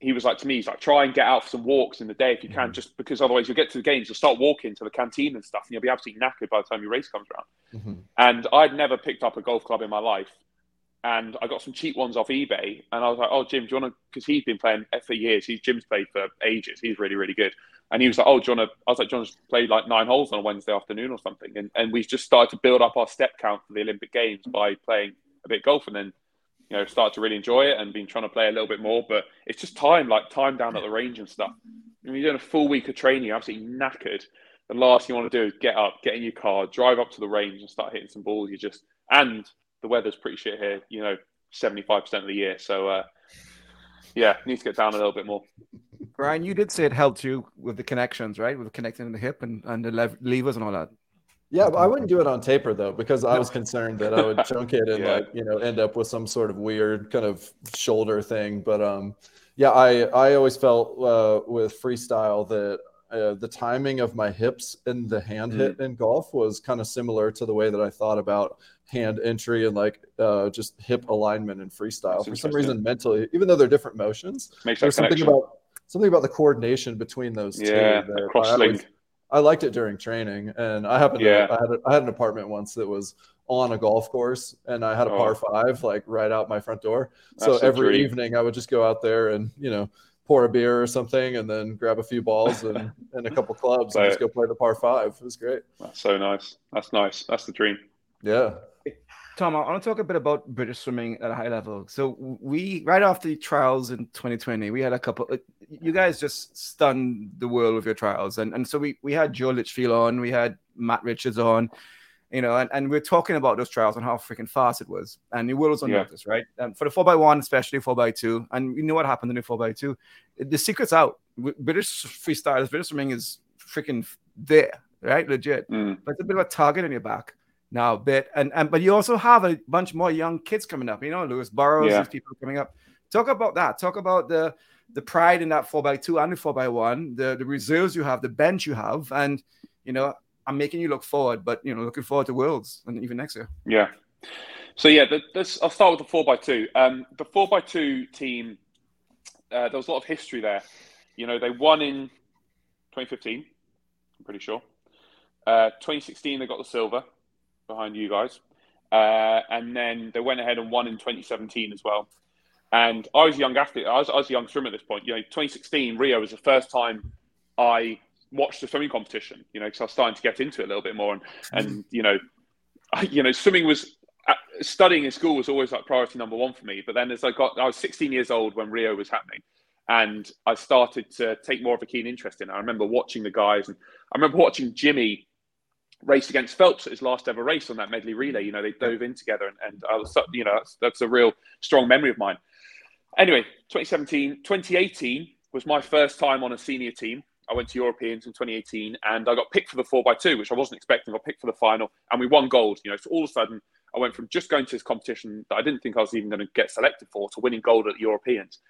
he was like to me, he's like, try and get out for some walks in the day if you can, just because otherwise you'll get to the games, you'll start walking to the canteen and stuff, and you'll be absolutely knackered by the time your race comes around. Mhm. And I'd never picked up a golf club in my life. And I got some cheap ones off eBay. And I was like, oh, Jim, do you want to? Because he's been playing for years. He's Jim's played for ages. He's really, really good. And he was like, oh, do you want to? I was like, do you want to play like nine holes on a Wednesday afternoon or something? And, and we just started to build up our step count for the Olympic Games by playing a bit golf. And then, you know, start to really enjoy it and been trying to play a little bit more. But it's just time, like time down at the range and stuff. When you're doing a full week of training, you're absolutely knackered. The last thing you want to do is get up, get in your car, drive up to the range and start hitting some balls. You just, and the weather's pretty shit here, you know, 75% of the year. So, uh, yeah, need to get down a little bit more. Brian, you did say it helped you with the connections, right? With connecting the hip and, and the lev- levers and all that. Yeah, but I wouldn't do it on taper though, because I was concerned that I would (laughs) chunk it and Yeah. like you know end up with some sort of weird kind of shoulder thing. But um, yeah, I I always felt uh, with freestyle that uh, the timing of my hips and the hand hit in golf was kind of similar to the way that I thought about hand entry and like uh, just hip alignment in freestyle. That's For some reason, mentally, even though they're different motions, Makes there's something connection. about something about the coordination between those two. yeah, that cross I. I liked it during training, and I happened Yeah. to I had a, I had an apartment once that was on a golf course, and I had a par Oh. five like right out my front door. So That's a every dream. evening I would just go out there and you know pour a beer or something, and then grab a few balls and, (laughs) and a couple clubs and Play just go play the par five. It was great. That's so nice. That's nice. That's the dream. Yeah. Tom, I want to talk a bit about British swimming at a high level. So we, right after the trials in 2020, we had a couple. uh, You guys just stunned the world with your trials, and and so we we had Joe Litchfield on, we had Matt Richards on, you know, and, and we're talking about those trials and how freaking fast it was, and the world was on Yeah. notice, right? Um, for the four x one, especially four x two, and you know what happened in the four x two. The secret's out. British freestylers, British swimming is freaking there, right? Legit Mm. but it's a bit of a target on your back now a bit and, and but you also have a bunch more young kids coming up you know lewis burras Yeah. these people coming up talk about that talk about the the pride in that 4x2 and the 4x1 the the reserves you have the bench you have and you know i'm making you look forward but you know looking forward to worlds and even next year Yeah. So yeah, the, this, I'll start with the four x two. Um, the four x two team, uh, there was a lot of history there. You know, they won in 2015. I'm pretty sure. Uh, 2016, they got the silver behind you guys, uh, and then they went ahead and won in 2017 as well. And I was a young athlete. I was, I was a young swimmer at this point. You know, 2016 Rio was the first time I watched the swimming competition. You know, because I was starting to get into it a little bit more, and and you know, I, you know, swimming was uh, studying in school was always like priority number one for me. But then as I got, I was 16 years old when Rio was happening, and I started to take more of a keen interest in it. I remember watching the guys, and I remember watching Jimmy race against Phelps at his last ever race on that medley relay. You know, they dove in together, and, and I was, you know, that's, that's a real strong memory of mine. Anyway, 2017, 2018 was my first time on a senior team. I went to Europeans in 2018, and I got picked for the four x two, which I wasn't expecting. I got picked for the final, and we won gold. You know, so all of a sudden, I went from just going to this competition that I didn't think I was even going to get selected for to winning gold at the Europeans,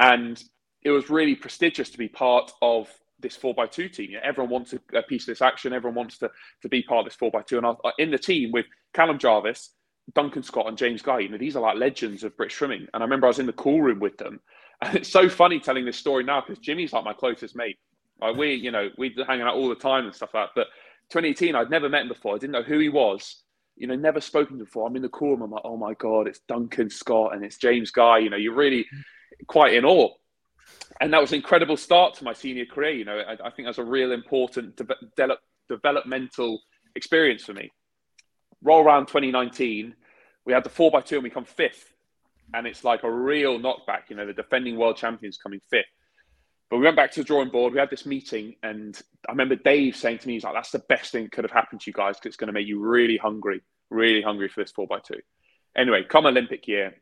and it was really prestigious to be part of this four x two team. You know, everyone wants a, piece of this action. Everyone wants to to be part of this four x two, and I, uh, in the team with Callum Jarvis. Duncan Scott and James Guy, you know, these are like legends of British swimming. And I remember I was in the cool room with them, and it's so funny telling this story now because Jimmy's like my closest mate. Like we, you know, we'd hanging out all the time and stuff like that. But 2018, I'd never met him before. I didn't know who he was. You know, never spoken to him before. I'm in the cool room. I'm like, oh my god, it's Duncan Scott and it's James Guy. You know, you're really quite in awe. And that was an incredible start to my senior career. You know, I, I think that's a real important de- de- developmental experience for me. Roll around 2019, we had the four by two and we come fifth and it's like a real knockback. You know, the defending world champions coming fifth. But we went back to the drawing board. We had this meeting, and I remember Dave saying to me, "He's like, that's the best thing that could have happened to you guys because it's going to make you really hungry, really hungry for this four by two. Anyway, come Olympic year,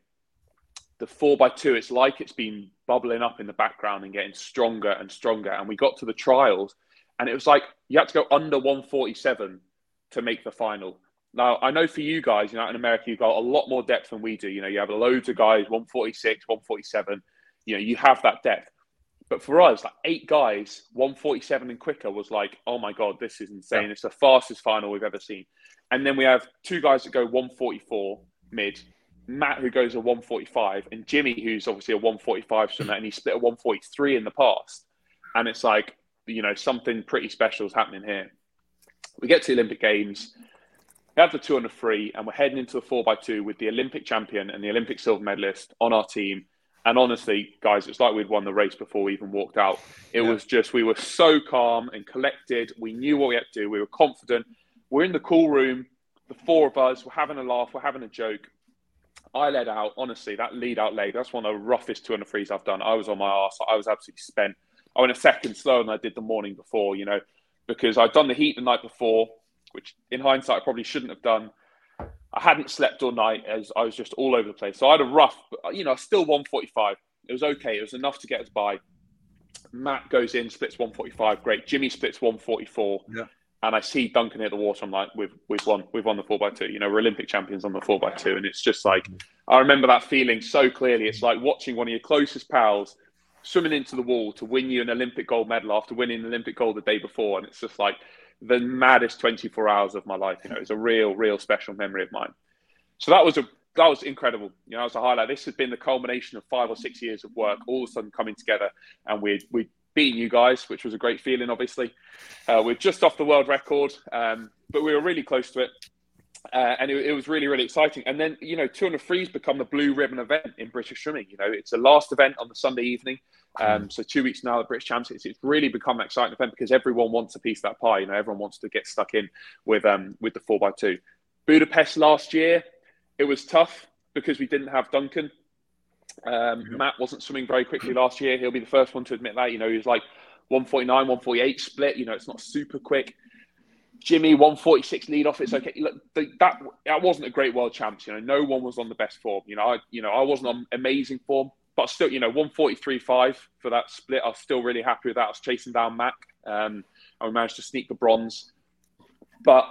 the four by two, it's like it's been bubbling up in the background and getting stronger and stronger. And we got to the trials, and it was like you had to go under 147 to make the final. Now, I know for you guys, you know, in America, you've got a lot more depth than we do. You know, you have loads of guys, 146, 147. You know, you have that depth. But for us, like eight guys, 147 and quicker was like, oh my God, this is insane. Yeah. It's the fastest final we've ever seen. And then we have two guys that go 144 mid, Matt, who goes a 145, and Jimmy, who's obviously a 145 swimmer, and he split a 143 in the past. And it's like, you know, something pretty special is happening here. We get to the Olympic Games we have the 200 free, and we're heading into the 4x2 with the Olympic champion and the Olympic silver medalist on our team. And honestly, guys, it's like we'd won the race before we even walked out. It yeah. was just, we were so calm and collected. We knew what we had to do. We were confident. We're in the cool room, the four of us, we're having a laugh, we're having a joke. I led out, honestly, that lead out leg, that's one of the roughest 200 frees I've done. I was on my ass. I was absolutely spent. I went a second slower than I did the morning before, you know, because I'd done the heat the night before which in hindsight I probably shouldn't have done. I hadn't slept all night as I was just all over the place. So I had a rough, you know, still 145. It was okay. It was enough to get us by. Matt goes in, splits 145. Great. Jimmy splits 144. Yeah. And I see Duncan hit the water. I'm like, we've we've won. We've won the four x two. You know, we're Olympic champions on the four x two. And it's just like I remember that feeling so clearly. It's like watching one of your closest pals swimming into the wall to win you an Olympic gold medal after winning an Olympic gold the day before. And it's just like the maddest 24 hours of my life. You know, it's a real, real special memory of mine. So that was a that was incredible. You know, as a highlight, this has been the culmination of five or six years of work, all of a sudden coming together, and we we beaten you guys, which was a great feeling. Obviously, uh, we're just off the world record, um, but we were really close to it. Uh, and it, it, was really, really exciting. And then, you know, 200 frees become the blue ribbon event in British swimming. You know, it's the last event on the Sunday evening. Um, hmm. so two weeks now, the British Championships, it's really become an exciting event because everyone wants a piece of that pie. You know, everyone wants to get stuck in with um, with the four x two. Budapest last year, it was tough because we didn't have Duncan. Um, Matt wasn't swimming very quickly (clears throat) last year. He'll be the first one to admit that. You know, he was like 149, 148 split. You know, it's not super quick. Jimmy 146 lead off. It's okay. Look, the, that that wasn't a great world champs. You know, no one was on the best form. You know, I you know I wasn't on amazing form but still, you know, 143.5 for that split. I was still really happy with that. I was chasing down Mac, um, and we managed to sneak the bronze. But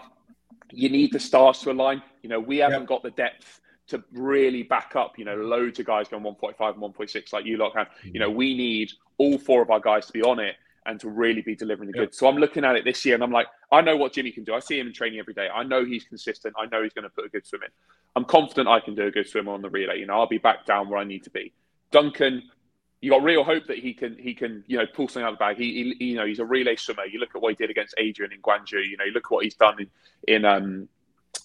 you need the stars to align. You know, we haven't got the depth to really back up. You know, loads of guys going 145 and 146 like you lot have. You know, we need all four of our guys to be on it and to really be delivering the goods. So I'm looking at it this year and I'm like, I know what Jimmy can do. I see him in training every day. I know he's consistent. I know he's going to put a good swim in. I'm confident I can do a good swim on the relay. You know, I'll be back down where I need to be. Duncan, you got real hope that he can he can you know pull something out of the bag. He, he, you know he's a relay swimmer. You look at what he did against Adrian in Gwangju. You know you look at what he's done in in um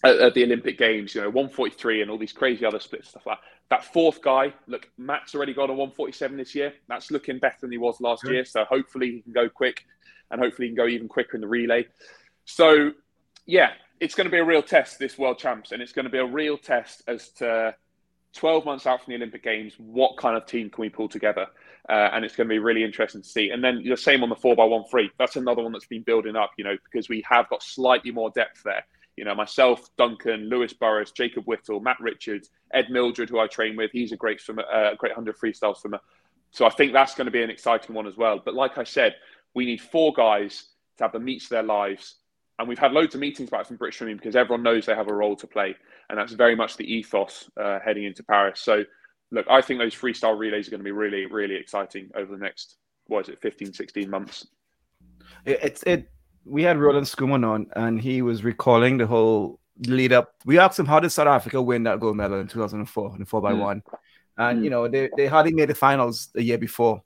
at, at the Olympic Games. You know 143 and all these crazy other splits stuff like that. That fourth guy, look, Matt's already got a 147 this year. That's looking better than he was last year. So hopefully he can go quick, and hopefully he can go even quicker in the relay. So yeah, it's going to be a real test this World Champs, and it's going to be a real test as to 12 months out from the Olympic Games, what kind of team can we pull together? Uh, and it's going to be really interesting to see. And then the same on the 4x1 free. That's another one that's been building up, you know, because we have got slightly more depth there. You know, myself, Duncan, Lewis Burras, Jacob Whittle, Matt Richards, Ed Mildred, who I train with. He's a great swimmer, uh, great 100 freestyle swimmer. So I think that's going to be an exciting one as well. But like I said, we need four guys to have the meets of their lives. And we've had loads of meetings about from British swimming because everyone knows they have a role to play. And that's very much the ethos uh, heading into Paris. So, look, I think those freestyle relays are going to be really, really exciting over the next, what is it, 15, 16 months. It's it. We had Roland Schoeman on, and he was recalling the whole lead up. We asked him how did South Africa win that gold medal in 2004 in the four by mm. one, and mm. you know they they hardly made the finals the year before.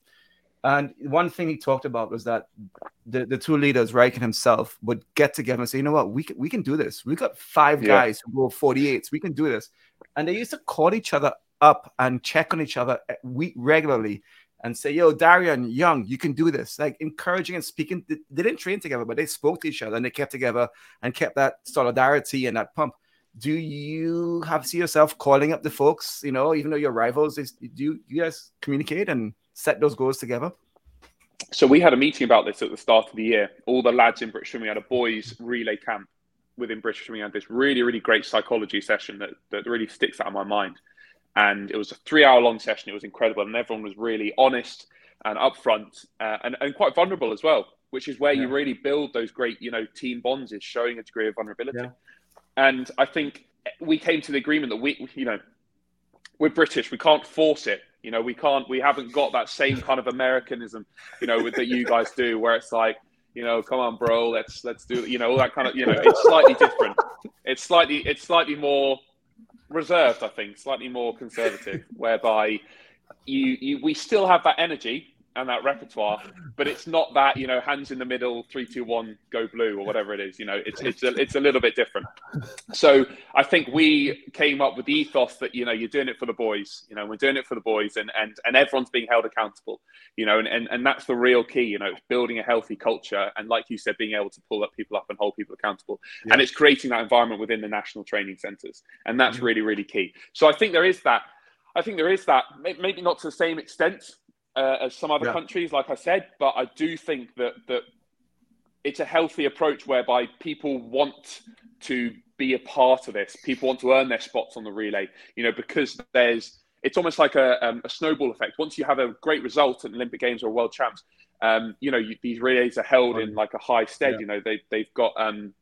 And one thing he talked about was that the, the two leaders, Ryk and himself, would get together and say, you know what, we can, we can do this. We got five yeah. guys who go 48s. We can do this. And they used to call each other up and check on each other eh, week regularly and say, yo, Darian, Young, you can do this. Like encouraging and speaking. They didn't train together, but they spoke to each other and they kept together and kept that solidarity and that pump. Do you have see yourself calling up the folks, you know, even though you're rivals, is, do you, you guys communicate and set those goals together? So we had a meeting about this at the start of the year. All the lads in British Swimming had a boys relay camp within British Swimming. Had this really, really great psychology session that, that really sticks out in my mind. And it was a three hour long session. It was incredible. And everyone was really honest and upfront uh, and, and quite vulnerable as well, which is where yeah. you really build those great, you know, team bonds is showing a degree of vulnerability. Yeah. And I think we came to the agreement that we, you know, we're British. We can't force it. You know, we can't. We haven't got that same kind of Americanism, you know, that you guys do, where it's like, you know, come on, bro, let's let's do, you know, all that kind of, you know, it's slightly different. It's slightly, it's slightly more reserved, I think, slightly more conservative, whereby you, you we still have that energy, and that repertoire, but it's not that you know hands in the middle, three, two, one, go blue or whatever it is. You know, it's it's a, it's a little bit different. So I think we came up with the ethos that you know you're doing it for the boys. You know, we're doing it for the boys, and and and everyone's being held accountable. You know, and and, and that's the real key. You know, it's building a healthy culture, and like you said, being able to pull up people up and hold people accountable, yeah. and it's creating that environment within the national training centres, and that's really really key. So I think there is that. I think there is that, maybe not to the same extent, uh, as some other yeah. countries, like I said, but I do think that that it's a healthy approach whereby people want to be a part of this. People want to earn their spots on the relay, you know, because there's it's almost like a, um, a snowball effect. Once you have a great result at Olympic Games or World Champs, um, you know, you, these relays are held in like a high stead. Yeah. You know, they they've got um,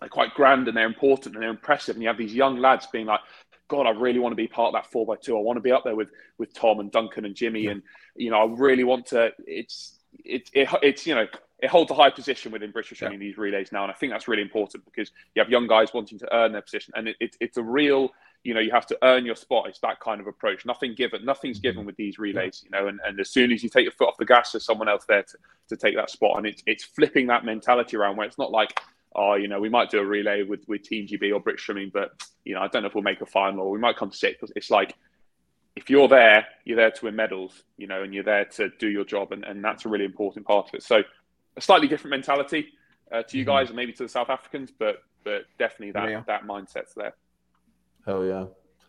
they're quite grand and they're important and they're impressive. And you have these young lads being like, God, I really want to be part of that four by two. I want to be up there with with Tom and Duncan and Jimmy, yeah. and you know, I really want to. It's it, it it's you know it holds a high position within British yeah. these relays now, and I think that's really important because you have young guys wanting to earn their position, and it, it, it's a real you know you have to earn your spot. It's that kind of approach. Nothing given, nothing's given mm-hmm. with these relays, you know, and, and as soon as you take your foot off the gas, there's someone else there to, to take that spot, and it's it's flipping that mentality around where it's not like oh, you know, we might do a relay with, with Team GB or British Swimming, but, you know, I don't know if we'll make a final or we might come sixth. It's like, if you're there, you're there to win medals, you know, and you're there to do your job. And, and that's a really important part of it. So a slightly different mentality uh, to you mm-hmm. guys and maybe to the South Africans, but but definitely that, yeah. that mindset's there. Hell yeah.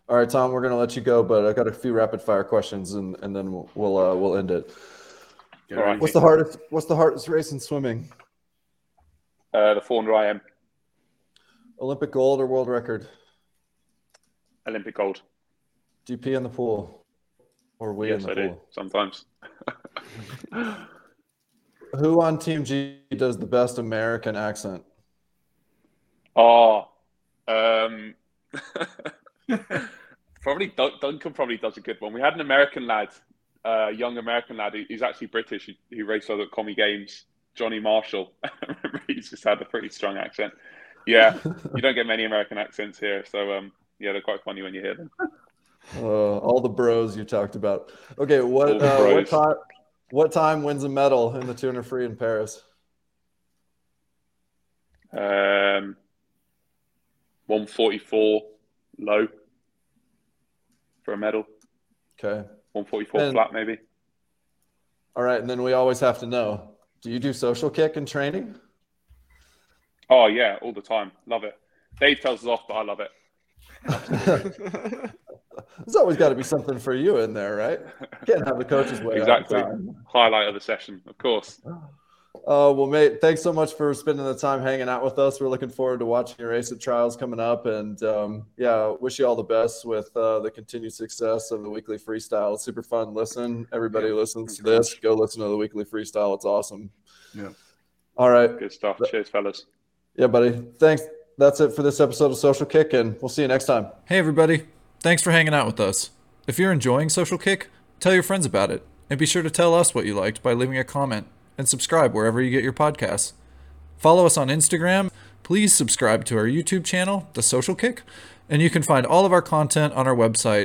All right, Tom, we're going to let you go, but I got a few rapid fire questions and, and then we'll, we'll, uh, we'll end it. All right. What's the hardest, what's the hardest race in swimming? Uh, the 400 IM. Olympic gold or world record? Olympic gold. Do you pee in the pool? Or we yes, in the I pool? do sometimes. (laughs) Who on Team G does the best American accent? Oh, um, (laughs) probably Duncan probably does a good one. We had an American lad, a uh, young American lad who's actually British, who, raced at Commie Games Johnny Marshall. (laughs) he's just had a pretty strong accent. Yeah, you don't get many American accents here, so um, yeah, they're quite funny when you hear them. Uh, all the bros you talked about. Okay, what uh, what time? What time wins a medal in the 200 free in Paris? Um, 144 low for a medal. Okay. 144 and, flat, maybe. All right, and then we always have to know do you do social kick in training? Oh yeah, all the time. Love it. Dave tells us off, but I love it. There's always got to be something for you in there, right? Can't have the coach's way. Exactly. Highlight of the session, of course. Oh. Uh, well, mate, thanks so much for spending the time hanging out with us. We're looking forward to watching your race at trials coming up, and um, yeah, wish you all the best with uh, the continued success of the weekly freestyle. It's super fun. Listen, everybody listens to this. Go listen to the weekly freestyle. It's awesome. Yeah. All right. Good stuff. Cheers, fellas. Yeah, buddy. Thanks. That's it for this episode of Social Kick, and we'll see you next time. Hey, everybody. Thanks for hanging out with us. If you're enjoying Social Kick, tell your friends about it. And be sure to tell us what you liked by leaving a comment and subscribe wherever you get your podcasts. Follow us on Instagram. Please subscribe to our YouTube channel, The Social Kick. And you can find all of our content on our website,